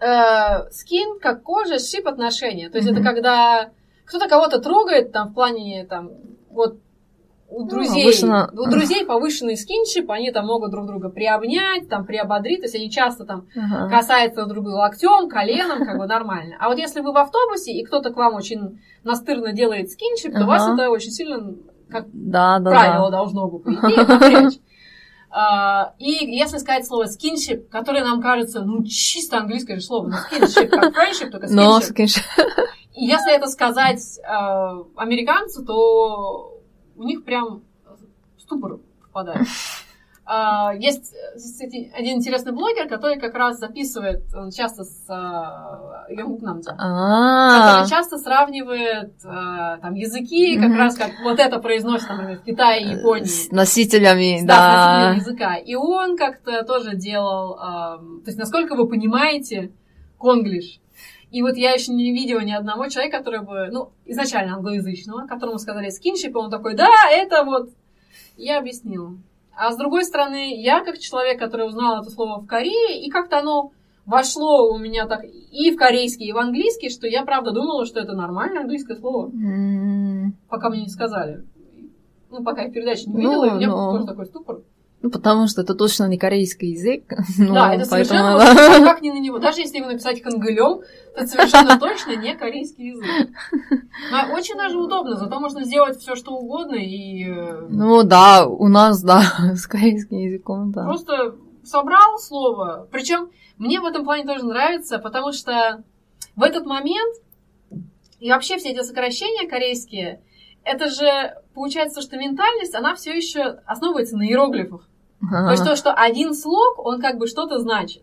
э, скин как кожа, шип отношения. То есть это когда кто-то кого-то трогает, там, в плане, там, вот, у Ну, друзей, повышенно- у друзей повышенный скиншип, они там могут друг друга приобнять, там, приободрить, то есть они часто там Ага. касаются друг друга локтем, коленом, как бы нормально. А вот если вы в автобусе, и кто-то к вам очень настырно делает скиншип, то Ага. вас это очень сильно, как Да, да, правило да. должно бы, по идее, напрячь. А, И если сказать слово скиншип, которое нам кажется, ну, чисто английское же слово, ну, скиншип, как friendship, только Но, скиншип. скиншип. Если это сказать а, американцу, то у них прям ступор впадает. А, Есть, кстати, один интересный блогер, который как раз записывает, он часто с Йонгук Намджа, А, который часто сравнивает а, там языки, как Мгм. раз как вот это произносит, например, в Китае и Японии. с носителями, Да, с да. носителем языка. И он как-то тоже делал, то есть насколько вы понимаете конглиш. И вот я еще не видела ни одного человека, который бы, ну, изначально англоязычного, которому сказали скиншип, и он такой, да, это вот, я объяснила. А с другой стороны, я как человек, который узнал это слово в Корее, и как-то оно вошло у меня так и в корейский, и в английский, что я правда думала, что это нормальное английское слово, М, пока мне не сказали. Ну, пока я в передаче не Ну, видела, и у меня но- тоже такой ступор. Ну, потому что это точно не корейский язык. Ну, Да, это поэтому, совершенно да. вот как ни на него. Даже если его написать хангылем, то это совершенно точно не корейский язык. Но очень даже удобно, зато можно сделать все, что угодно, и э, Ну, да, у нас, да, с корейским языком, да. просто собрал слово. Причем мне в этом плане тоже нравится, потому что в этот момент и вообще все эти сокращения корейские, это же получается, что ментальность, она все еще основывается на иероглифах. То есть то, что один слог, он как бы что-то значит.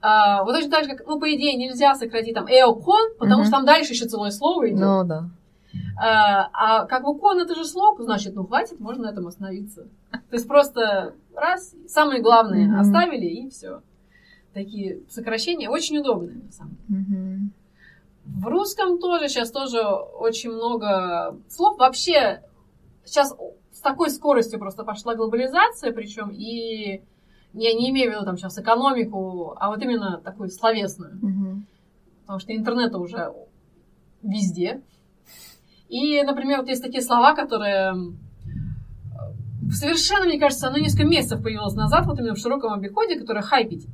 А, вот точно так же, как, ну, по идее, нельзя сократить там эокон, потому что там дальше еще целое слово идет. Ну, да. А, а как бы кон это же слог, значит, ну хватит, можно на этом остановиться. То есть просто раз, самые главные Мгм. оставили и все. Такие сокращения очень удобные, на самом деле. Мгм. В русском тоже сейчас тоже очень много слов. Вообще сейчас такой скоростью просто пошла глобализация, причем и я не имею в виду там сейчас экономику, а вот именно такую словесную. Мгм. потому что интернета уже везде. И, например, вот есть такие слова, которые э, совершенно, мне кажется, оно несколько месяцев появилось назад, вот именно в широком обиходе, которое хайпить.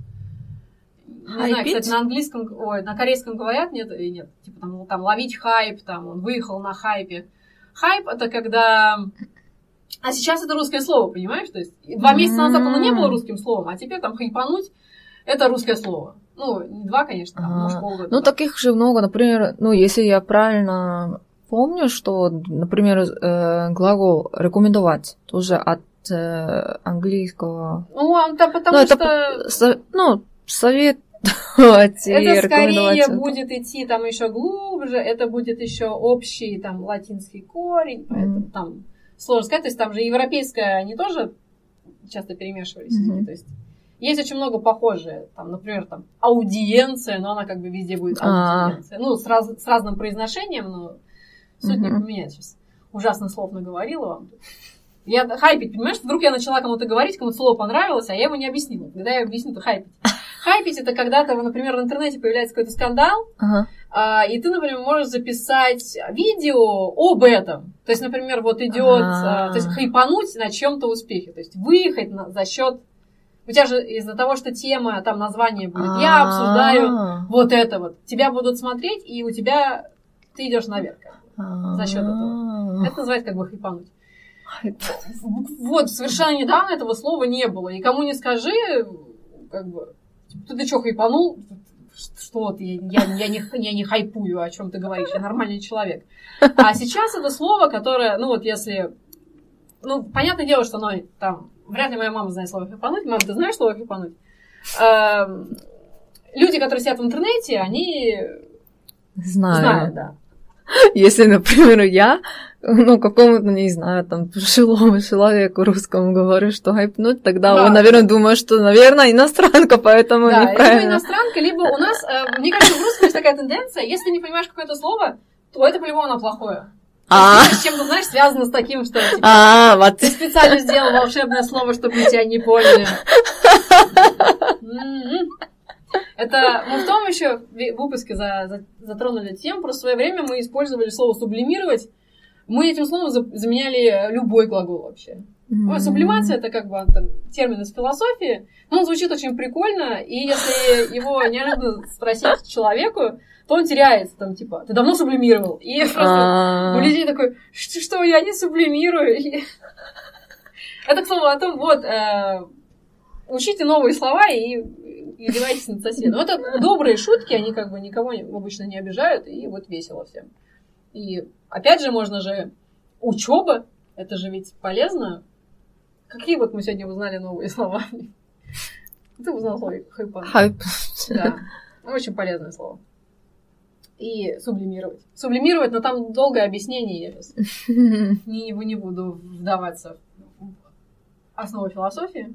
Не знаю, Хайпить? кстати, на английском, ой, на корейском говорят, нет, и нет. Типа там, ну, там ловить хайп, там, он выехал на хайпе. Хайп это когда... А сейчас это русское слово, понимаешь? То есть два месяца назад оно не было русским словом, а теперь там хайпануть это русское слово. Ну, не два, конечно, там, Ага. может, полгода. Ну, таких же много. Например, ну, если я правильно помню, что, например, э, глагол рекомендовать тоже от э, английского. Ну, он там потому ну, что со- ну, и это скорее будет идти там еще глубже, это будет еще общий там латинский корень, поэтому Мгм. там сложно сказать. То есть там же европейское, они тоже часто перемешивались. Мгм. То есть есть очень много похожие, там, например, там аудиенция, но она как бы везде будет А. аудиенция. Ну, с, раз- с разным произношением, но суть не Мгм. поменяется сейчас. Ужасно слов наговорила вам. Я хайпить, понимаешь, вдруг я начала кому-то говорить, кому-то слово понравилось, а я его не объяснила. Когда я объясню, то хайпить. Хайпить это когда то например, в интернете появляется какой-то скандал, Ага. а, и ты, например, можешь записать видео об этом. То есть, например, вот идет, А. а, то есть хайпануть на чем-то успехе, то есть выехать на- за счет У тебя же из-за того, что тема, там название будет, я обсуждаю А, вот это вот. Тебя будут смотреть, и у тебя ты идешь наверх. бы. за счет этого. Это называется как бы хайпануть. Вот, совершенно недавно этого слова не было. И кому не скажи, как бы, ты, ты что, хайпанул? Что ты? Я, я, не, я не хайпую, о чем ты говоришь, я нормальный человек. А сейчас это слово, которое, ну вот если... Ну, понятное дело, что оно там... Вряд ли моя мама знает слово хайпануть. Мама, ты знаешь слово хайпануть? Эм, Люди, которые сидят в интернете, они Знаю. знают, да. Если, например, я, ну, какому-то, не знаю, там, пожилому человеку русскому говорю, что хайпнуть, тогда Да. он, наверное, думает, что, наверное, иностранка, поэтому Да, либо неправильно. иностранка, либо у нас, э, мне кажется, в русском есть такая тенденция, если не понимаешь какое-то слово, то это по-любому оно плохое. А, С чем-то, знаешь, связано с таким, что типа, а, вот. ты специально сделал волшебное слово, чтобы мы тебя не поняли. М-м. Это мы в том еще выпуске за- за- затронули тему, просто в свое время мы использовали слово сублимировать. Мы этим словом за- заменяли любой глагол вообще. Ой, сублимация это как бы там, термин из философии, но он звучит очень прикольно, и если его неожиданно спросить человеку, то он теряется, там, типа, ты давно сублимировал? И просто А, у людей такой, что, что я не сублимирую? Это, к слову, о том, вот, э, учите новые слова и издевайтесь над соседом. Это добрые шутки, они как бы никого обычно не обижают, и вот весело всем. И опять же, можно же учеба, это же ведь полезно. Какие вот мы сегодня узнали новые слова? Ты узнал слово хайпан. хайп. Да, очень полезное слово. И сублимировать. Сублимировать, но там долгое объяснение, я сейчас не, не буду вдаваться в основу философии.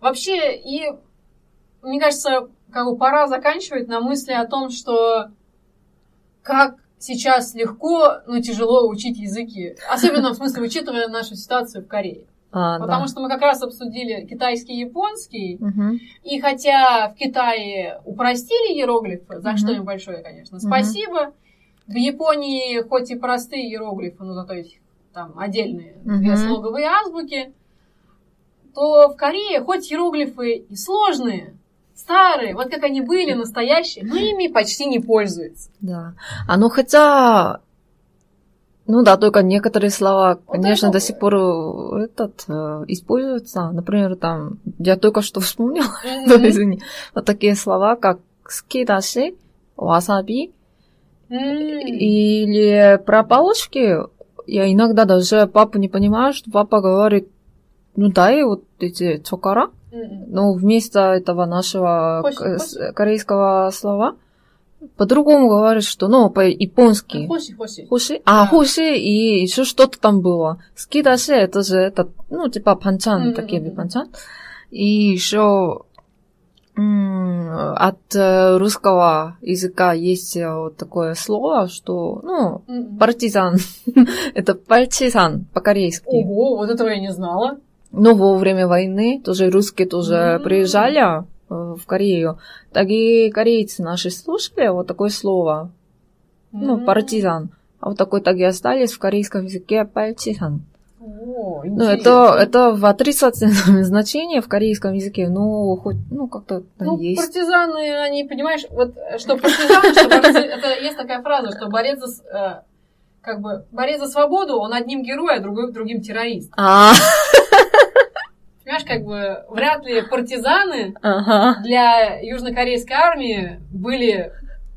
Вообще, и мне кажется, как бы пора заканчивать на мысли о том, что как сейчас легко, но тяжело учить языки. Особенно, в смысле, учитывая нашу ситуацию в Корее. А, Потому да. что мы как раз обсудили китайский и японский, Мгм. и хотя в Китае упростили иероглифы, за Мгм. что им большое, конечно, спасибо. В Японии хоть и простые иероглифы, но зато есть там отдельные две Мгм. слоговые азбуки, то в Корее хоть иероглифы и сложные, старые, вот как они были, настоящие, но ими почти не пользуются. Да. А ну хотя, ну да, только некоторые слова, Вот конечно, до сих пор э, этот э, используются. Например, там, я только что вспомнила, Мгм. извини, вот такие слова, как скидаши, васаби, или про палочки. Я иногда даже папу не понимаю, что папа говорит, ну дай вот эти цукара, М. но вместо этого нашего с- корейского слова по-другому говорит, что, ну, по-японски. Хоси, хоси. Хуши? А, Да. хуши и еще что-то там было. Скидаши это же это, ну, типа панчан, Мгм, такие панчан. И еще от э, русского языка есть э, вот такое слово, что, ну, партизан. это пальчисан по-корейски. Ого, вот этого я не знала. Но во время войны тоже русские тоже М. приезжали э, в Корею. Так и корейцы наши слушали вот такое слово, ну, М. партизан. А вот такой так и остались в корейском языке пальчисан. О, Ну, это, это в отрицательном значении в корейском языке, но хоть, ну, как-то Ну, есть. партизаны, они, понимаешь, вот э, что партизаны, что борцы, это есть такая фраза, что борец за, э, как бы, борец за свободу, он одним герой, а другой, другим террорист. А, Понимаешь, как бы, вряд ли партизаны ага. для южнокорейской армии были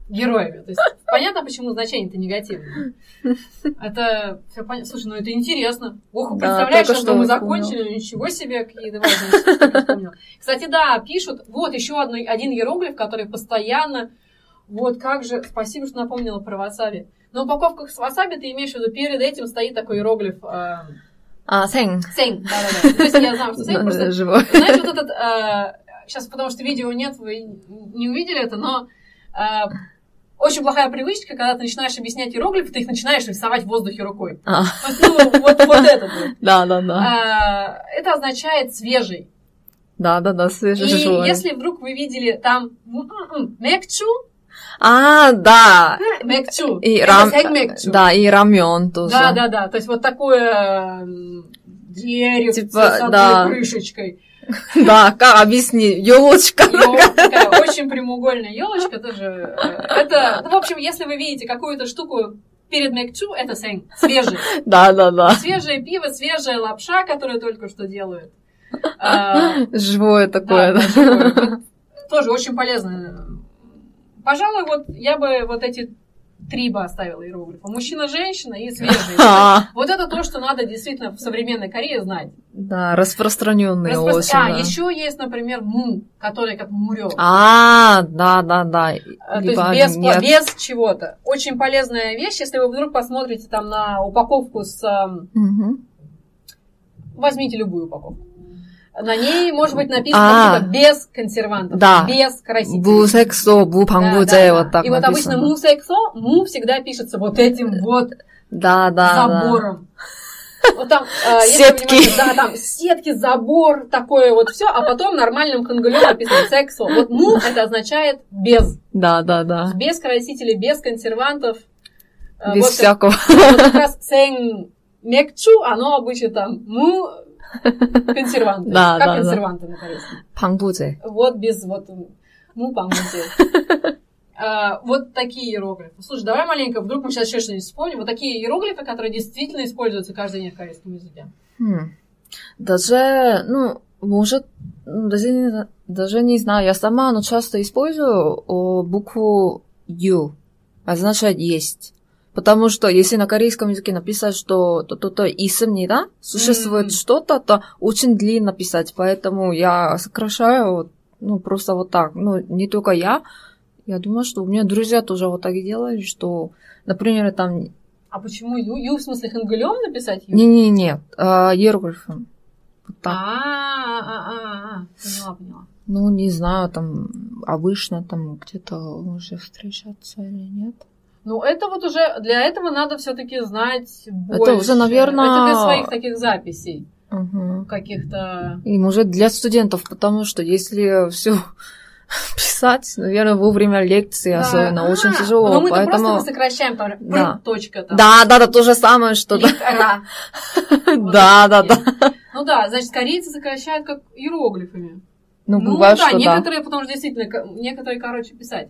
героями. То есть, понятно, почему значение-то негативное. Это все понятно. Слушай, ну это интересно. Ох, Да, представляешь, только что что мы закончили, ничего себе, какие-то важные. Кстати, да, пишут, вот еще одно, один иероглиф, который постоянно, вот как же, спасибо, что напомнила про васаби. На упаковках с васаби ты имеешь в виду, перед этим стоит такой иероглиф э, А, сэнь. сень. Да-да-да. То есть я знаю, что сень просто Живой. знаете, вот этот... сейчас, потому что видео нет, вы не увидели это, но э, очень плохая привычка, когда ты начинаешь объяснять иероглифы, ты их начинаешь рисовать в воздухе рукой. А, Вот, ну, вот, вот это вот. да, да, да. А, это означает свежий. Да, да, да, И свежий живой. если вдруг вы видели там м-м-м, мекчу, А, да. мекчу, И рам... Да, и рамен тоже. да, да, да. То есть вот такое м, деревце Типа, с одной да. крышечкой. Да, как объясни, елочка. Такая очень прямоугольная елочка тоже. э, Это, ну, в общем, если вы видите какую-то штуку перед Мекчу, это сэнь, свежий. Да, да, да. Свежее пиво, свежая лапша, которую только что делают. А, Живое такое, Тоже очень полезно. Пожалуй, вот я бы вот эти три бы оставила иероглифа. Мужчина, женщина и свежий. Вот это то, что надо действительно в современной Корее знать. Да, распространенные Распро- очень. А, да. еще есть, например, му, который как мурё. А, да, да, да. А, То Либо есть без, нет. без чего-то. Очень полезная вещь, если вы вдруг посмотрите там на упаковку с... Мгм. Возьмите любую упаковку. На ней может быть написано А. типа без консервантов, Да. без красителей. Бусексо, бупангузе, да, да. вот так И вот обычно написано. му всегда пишется вот этим вот Да, да, да. забором. Вот там, э, Сетки. да, там сетки, забор, такое вот все, а потом нормальным хангалем написано сексо. Вот му это означает без. Да, да, да. Без красителей, без консервантов. Э, Без вот, всякого. вот как раз сэнь мекчу, оно обычно там му Консерванты. Да, как да, консерванты да. на корейском? Пангбузе. Вот без вот... Ну, пангбузе. А, вот такие иероглифы. Слушай, давай маленько, вдруг мы сейчас еще что-нибудь вспомним. Вот такие иероглифы, которые действительно используются каждый день в корейском языке. Хм. Даже, ну, может, ну, даже даже не знаю, я сама, но часто использую о, букву «ю», означает «есть». Потому что если на корейском языке написать, что то-то 있습니다, существует М. что-то, то очень длинно писать, поэтому я сокращаю, вот, ну, просто вот так. Ну, не только я, я думаю, что у меня друзья тоже вот так делают, что, например, там, А почему ю? Ю в смысле хангалем написать ю? не-не-не, а, иероглифом. Вот А, так. а, а, а, а. Поняла, поняла. Ну, не знаю, там обычно там где-то уже встречаться или нет. Ну, это вот уже, для этого надо все-таки знать больше. уже, наверное, Это для своих таких записей Мгм. каких-то... И может для студентов, потому что если все писать, наверное, во время лекции Да. особенно А, очень тяжело, Ну, мы просто поэтому... мы сокращаем, там, Да. точка там. Да, да, да, то же самое, что да. Литера. Да, да, да. Ну да, значит, корейцы сокращают как иероглифами. Ну, Ну бывает, да, что да. некоторые, потому что действительно, ко- некоторые короче писать.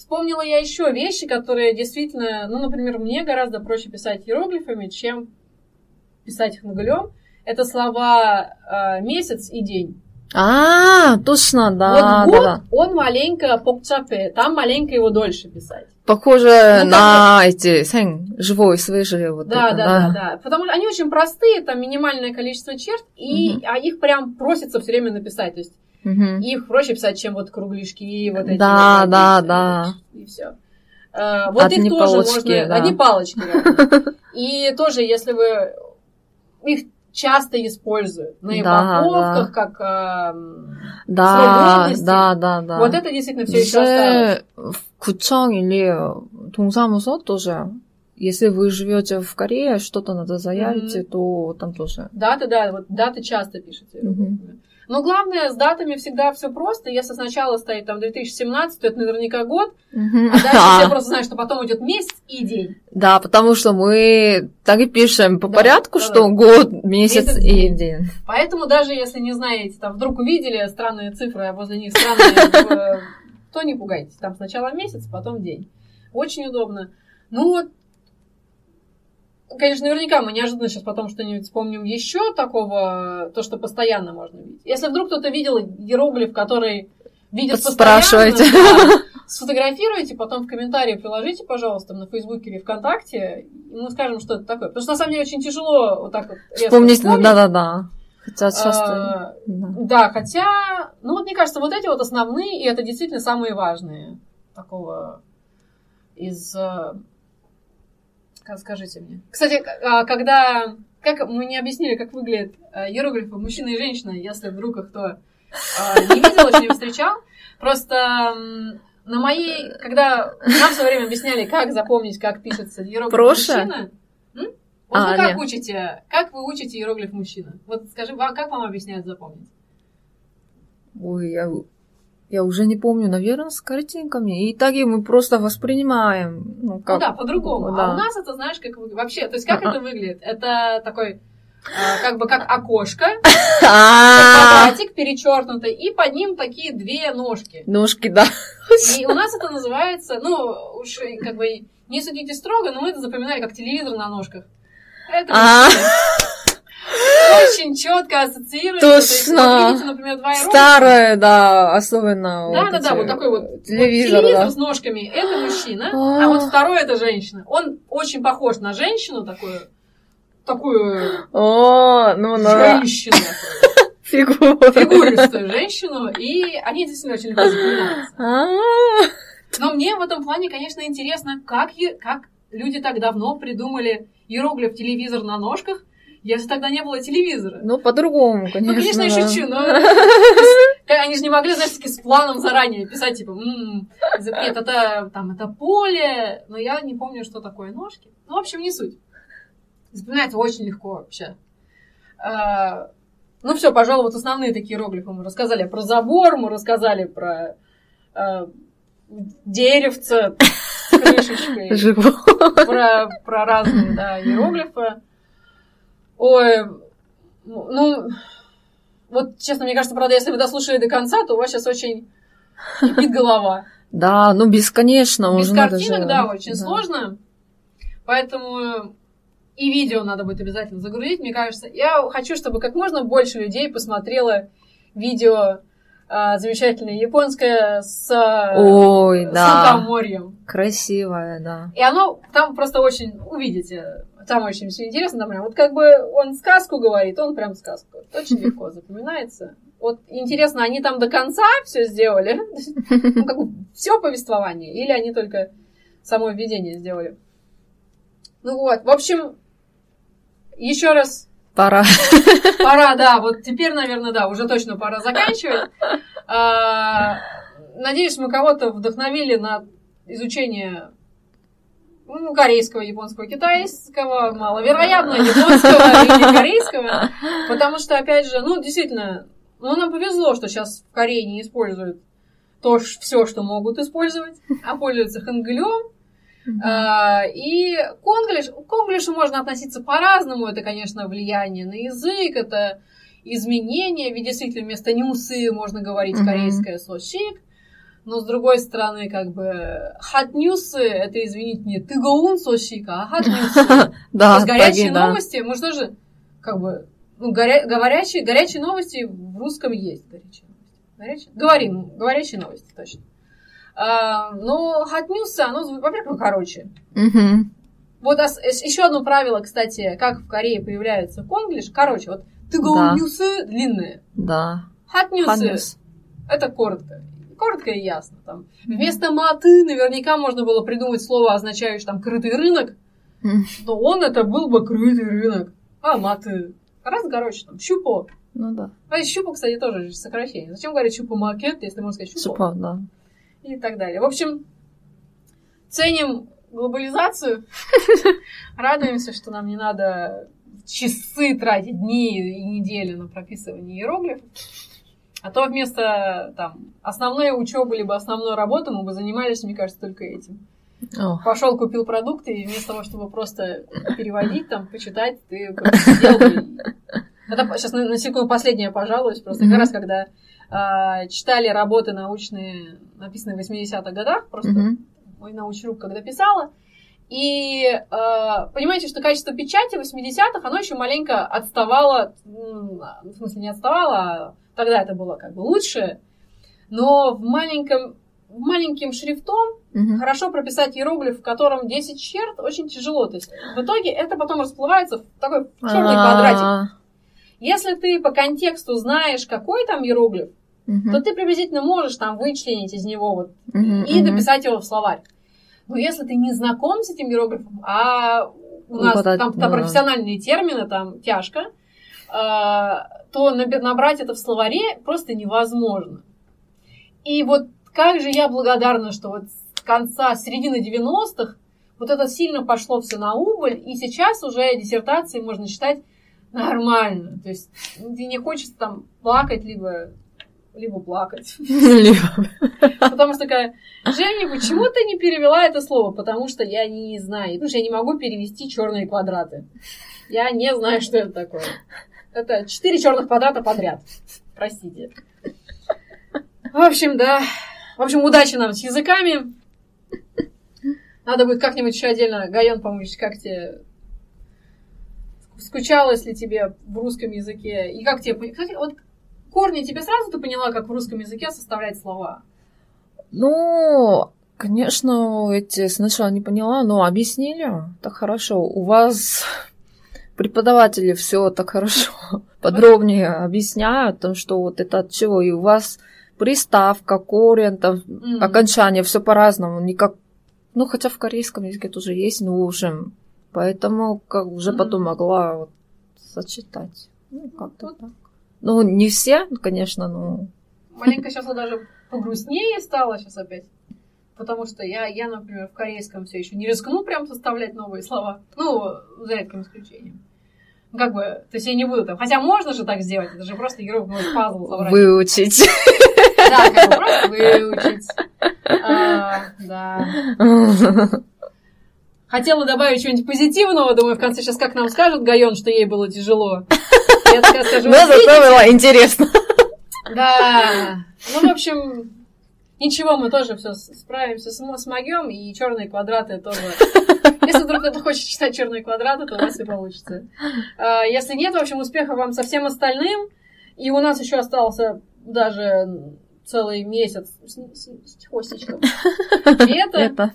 Вспомнила я еще вещи, которые действительно, ну, например, мне гораздо проще писать иероглифами, чем писать хангалем. Это слова э, месяц и день. А, точно, да, вот да, год, да. он маленько покчапе, там маленько его дольше писать. Похоже Ну, на эти 생, живой, свежий, вот Да, это, да, да, да. Потому что они очень простые, там минимальное количество черт, и Мгм. а их прям просится все время написать. То есть Угу. Их проще писать, чем вот круглишки и вот эти. Да, вот, да, и, да. И все. А, вот одни их тоже палочки, можно. Да. Одни палочки. И тоже, если вы их часто используют на упаковках, как э, да, да, да, да. Вот это действительно все еще осталось. Кучонг или Тунсамусо тоже. Если вы живете в Корее, что-то надо заявить, то там тоже. Даты, да, вот даты часто пишете. Но главное, с датами всегда все просто. Если сначала стоит там 2017, то это наверняка год, Мгм. а дальше все просто знают, что потом идет месяц и день. Да, потому что мы так и пишем по Да, порядку, да, что да. год, месяц Месяц, и день. день. Поэтому даже если не знаете, там вдруг увидели странные цифры, а возле них странные, э, то не пугайтесь. Там сначала месяц, потом день. Очень удобно. Ну вот, конечно, наверняка мы неожиданно сейчас потом что-нибудь вспомним еще такого, то, что постоянно можно видеть. Если вдруг кто-то видел иероглиф, который видит постоянно, Подспрашивайте. да, сфотографируйте, потом в комментарии приложите, пожалуйста, на Фейсбуке или ВКонтакте, и мы скажем, что это такое. Потому что на самом деле очень тяжело вот так вот Вспомнить, вспомнить. да-да-да. Хотя часто... А, да. да, хотя, ну вот мне кажется, вот эти вот основные, и это действительно самые важные такого из... скажите мне. Кстати, а, когда... Как мы не объяснили, как выглядят э, иероглифы мужчина и женщина, если вдруг их кто э, не видел, еще не встречал. Просто на моей... Когда нам все время объясняли, как запомнить, как пишется иероглиф Проще? мужчина... Вот А, вы как нет. учите? Как вы учите иероглиф мужчина? Вот скажи, как вам объясняют запомнить? Ой, я, я уже не помню, наверное, с картинками. И так и мы просто воспринимаем. Ну, как... Ну да, по-другому. Да. А у нас это, знаешь, как вообще, то есть как это выглядит? Это такой а, как бы как окошко, А, квадратик перечеркнутый, и под ним такие две ножки. Ножки, да. И у нас это называется, ну, уж и как бы не судите строго, но мы это запоминали как телевизор на ножках. Это А. очень четко ассоциируется. То есть, Точно. вот например, два. Старое, да, особенно. Да, вот да, да, вот такой вот телевизор, вот телевизор да. с ножками это мужчина, А. а вот второй это женщина. Он очень похож на женщину, такую, такую О, ну, на женщину, фигуру. фигуристую женщину, и они действительно очень легко запоминаются. А, Но мне в этом плане, конечно, интересно, как, как люди так давно придумали иероглиф телевизор на ножках, если тогда не было телевизора. Ну, по-другому, конечно. Ну, конечно, я шучу, но они же не могли, знаешь, таки с планом заранее писать, типа, «М, за- нет, это там это поле, но я не помню, что такое ножки. Ну, в общем, не суть. Запоминается очень легко вообще. А, Ну все, пожалуй, вот основные такие иероглифы мы рассказали про забор, мы рассказали про а, деревце с крышечкой про, про разные, да, иероглифы. Ой, ну, вот, честно, мне кажется, правда, если вы дослушали до конца, то у вас сейчас очень кипит голова. Да, ну, бесконечно. Без картинок, да, очень сложно. Поэтому и видео надо будет обязательно загрузить, мне кажется. Я хочу, чтобы как можно больше людей посмотрело видео а, замечательное японское с, а, Ой, с да. лукоморьем. Красивая, да. И оно там просто очень, увидите, там очень все интересно, там прям, вот как бы он сказку говорит, он прям сказку. Очень легко запоминается. Вот интересно, они там до конца все сделали? Ну, как бы все повествование? Или они только само введение сделали? Ну вот, в общем, еще раз Пора. Пора, да, вот теперь, наверное, да, уже точно пора заканчивать. А, Надеюсь, мы кого-то вдохновили на изучение ну, корейского, японского, китайского, маловероятно, японского или корейского. Потому что, опять же, ну, действительно, ну, нам повезло, что сейчас в Корее не используют то все, что могут использовать, а пользуются хангылем. А, И к онглиш- к онглишу можно относиться по-разному. Это, конечно, влияние на язык, это изменения. Ведь действительно вместо нюсы можно говорить Мгм. корейское сошик. Но с другой стороны, как бы хат-ньюсы, это, извините, не тыгаун сошик, а Да, есть горячие новости, мы же тоже, как бы, ну, горя- говорящие, горячие новости в русском есть. Горячие новости. Горячие? Говорим, говорящие новости, точно. А, но hot news, оно, зву- во-первых, короче. Мгм. Вот еще одно правило, кстати, как в Корее появляется конглиш. Короче, вот ты Да. ньюсы длинные, Да. hot news это коротко. Коротко и ясно. Там. Вместо маты наверняка можно было придумать слово, означающее там крытый рынок, М. но он это был бы крытый рынок. А маты. Гораздо короче, там, щупо. Ну да. А щупо, кстати, тоже же сокращение. Зачем говорить щупо макет, если можно сказать щупо? Супа, да. И так далее. В общем, ценим глобализацию. Радуемся, что нам не надо часы тратить, дни и недели на прописывание иероглифов. А то вместо там, основной учебы либо основной работы мы бы занимались, мне кажется, только этим. О, Пошел, купил продукты, и вместо того, чтобы просто переводить, там, почитать, ты просто сидел и... Это сейчас на, на секунду последнее пожалуюсь, просто Мгм. как раз когда а, читали работы научные, написанные в 80-х годах, просто мгм. мой научрук когда писала, и э, понимаете, что качество печати в 80-х, оно еще маленько отставало, в смысле не отставало, а тогда это было как бы лучше, но в маленьком, маленьким шрифтом Мгм. хорошо прописать иероглиф, в котором 10 черт, очень тяжело. То есть в итоге это потом расплывается в такой черный квадратик. А, Если ты по контексту знаешь, какой там иероглиф, то ты приблизительно можешь там вычленить из него вот и мгм. дописать его в словарь. Но если ты не знаком с этим иероглифом, а у нас Выпадать, там, там да. профессиональные термины, там тяжко, а, то набрать это в словаре просто невозможно. И вот как же я благодарна, что вот с конца, середины 90-х вот это сильно пошло все на убыль, и сейчас уже диссертации можно читать нормально. То есть тебе не хочется там плакать, либо либо плакать. Либо- Потому что такая, Женя, почему ты не перевела это слово? Потому что я не знаю. Потому что я не могу перевести черные квадраты. Я не знаю, что это такое. Это четыре черных квадрата подряд. Простите. В общем, да. В общем, удачи нам с языками. Надо будет как-нибудь еще отдельно, Гайон, помочь, как тебе скучалось ли тебе в русском языке? И как тебе... Кстати, вот корни тебе сразу ты поняла, как в русском языке составлять слова? Ну, конечно, эти сначала не поняла, но объяснили. Так хорошо. У вас преподаватели все так хорошо подробнее объясняют, что вот это от чего. И у вас приставка, корень, там, М. окончание, все по-разному. Не как... Ну, хотя в корейском языке тоже есть, ну, в общем. Поэтому как уже Мгм. потом могла вот сочетать. Ну, как-то Вот. так. Ну, не все, конечно, но... Маленько сейчас даже погрустнее стало сейчас опять. Потому что я, я, например, в корейском все еще не рискну прям составлять новые слова. Ну, за редким исключением. Ну, как бы, то есть я не буду там. Хотя можно же так сделать, это же просто игру в пазл собрать. Выучить. Да, как бы просто выучить. А, да. Хотела добавить чего-нибудь позитивного, думаю, в конце сейчас как нам скажет Гайон, что ей было тяжело. Я скажу, Но «Вот зато было интересно. Да. Ну, в общем, ничего, мы тоже все справимся, см- смогем, и черные квадраты тоже. Если вдруг кто-то хочет читать черные квадраты, то у вас все получится. А, Если нет, в общем, успехов вам со всем остальным. И у нас еще остался даже целый месяц с, с- с хвостичком. Лето. Это.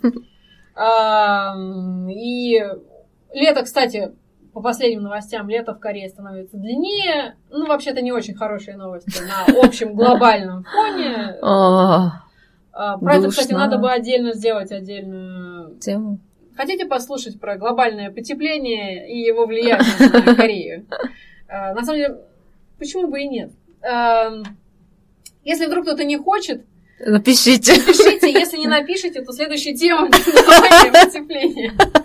Ам, И лето, кстати, по последним новостям, лето в Корее становится длиннее. Ну, вообще-то не очень хорошие новости на общем глобальном фоне. А, А, Про это, кстати, надо бы отдельно сделать отдельную... Тему. Хотите послушать про глобальное потепление и его влияние на Корею? А, На самом деле, почему бы и нет? Если вдруг кто-то не хочет, Напишите. Пишите, если не напишите, то следующая тема будет глобальное потепление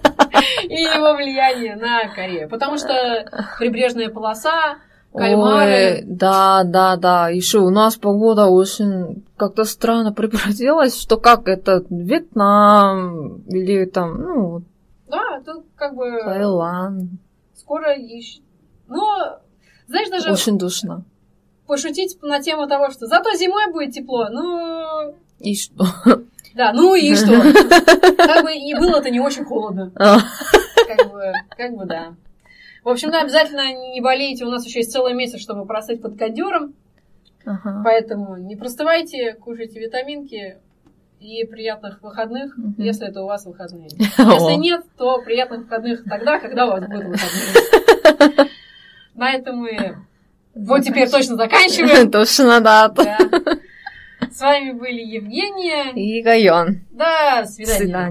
и его влияние на Корею. Потому что прибрежная полоса, Ой, кальмары. да, да, да. Еще у нас погода очень как-то странно превратилась, что как это Вьетнам или там, ну, Да, тут как бы Таиланд. скоро еще... Но, знаешь, даже Очень душно. пошутить на тему того, что зато зимой будет тепло, ну... И что? Да, ну и что? Как бы и было-то не очень холодно. А, Как бы, как бы да. В общем, да, обязательно не болейте. У нас еще есть целый месяц, чтобы просыть под кондером. ага. Поэтому не простывайте, кушайте витаминки и приятных выходных, Мгм. если это у вас выходные. Если нет, то приятных выходных тогда, когда у вас будут выходные. На этом мы вот теперь точно заканчиваем. Точно, да. Да. С вами были Евгения. И Гайон. Свидания. свидания.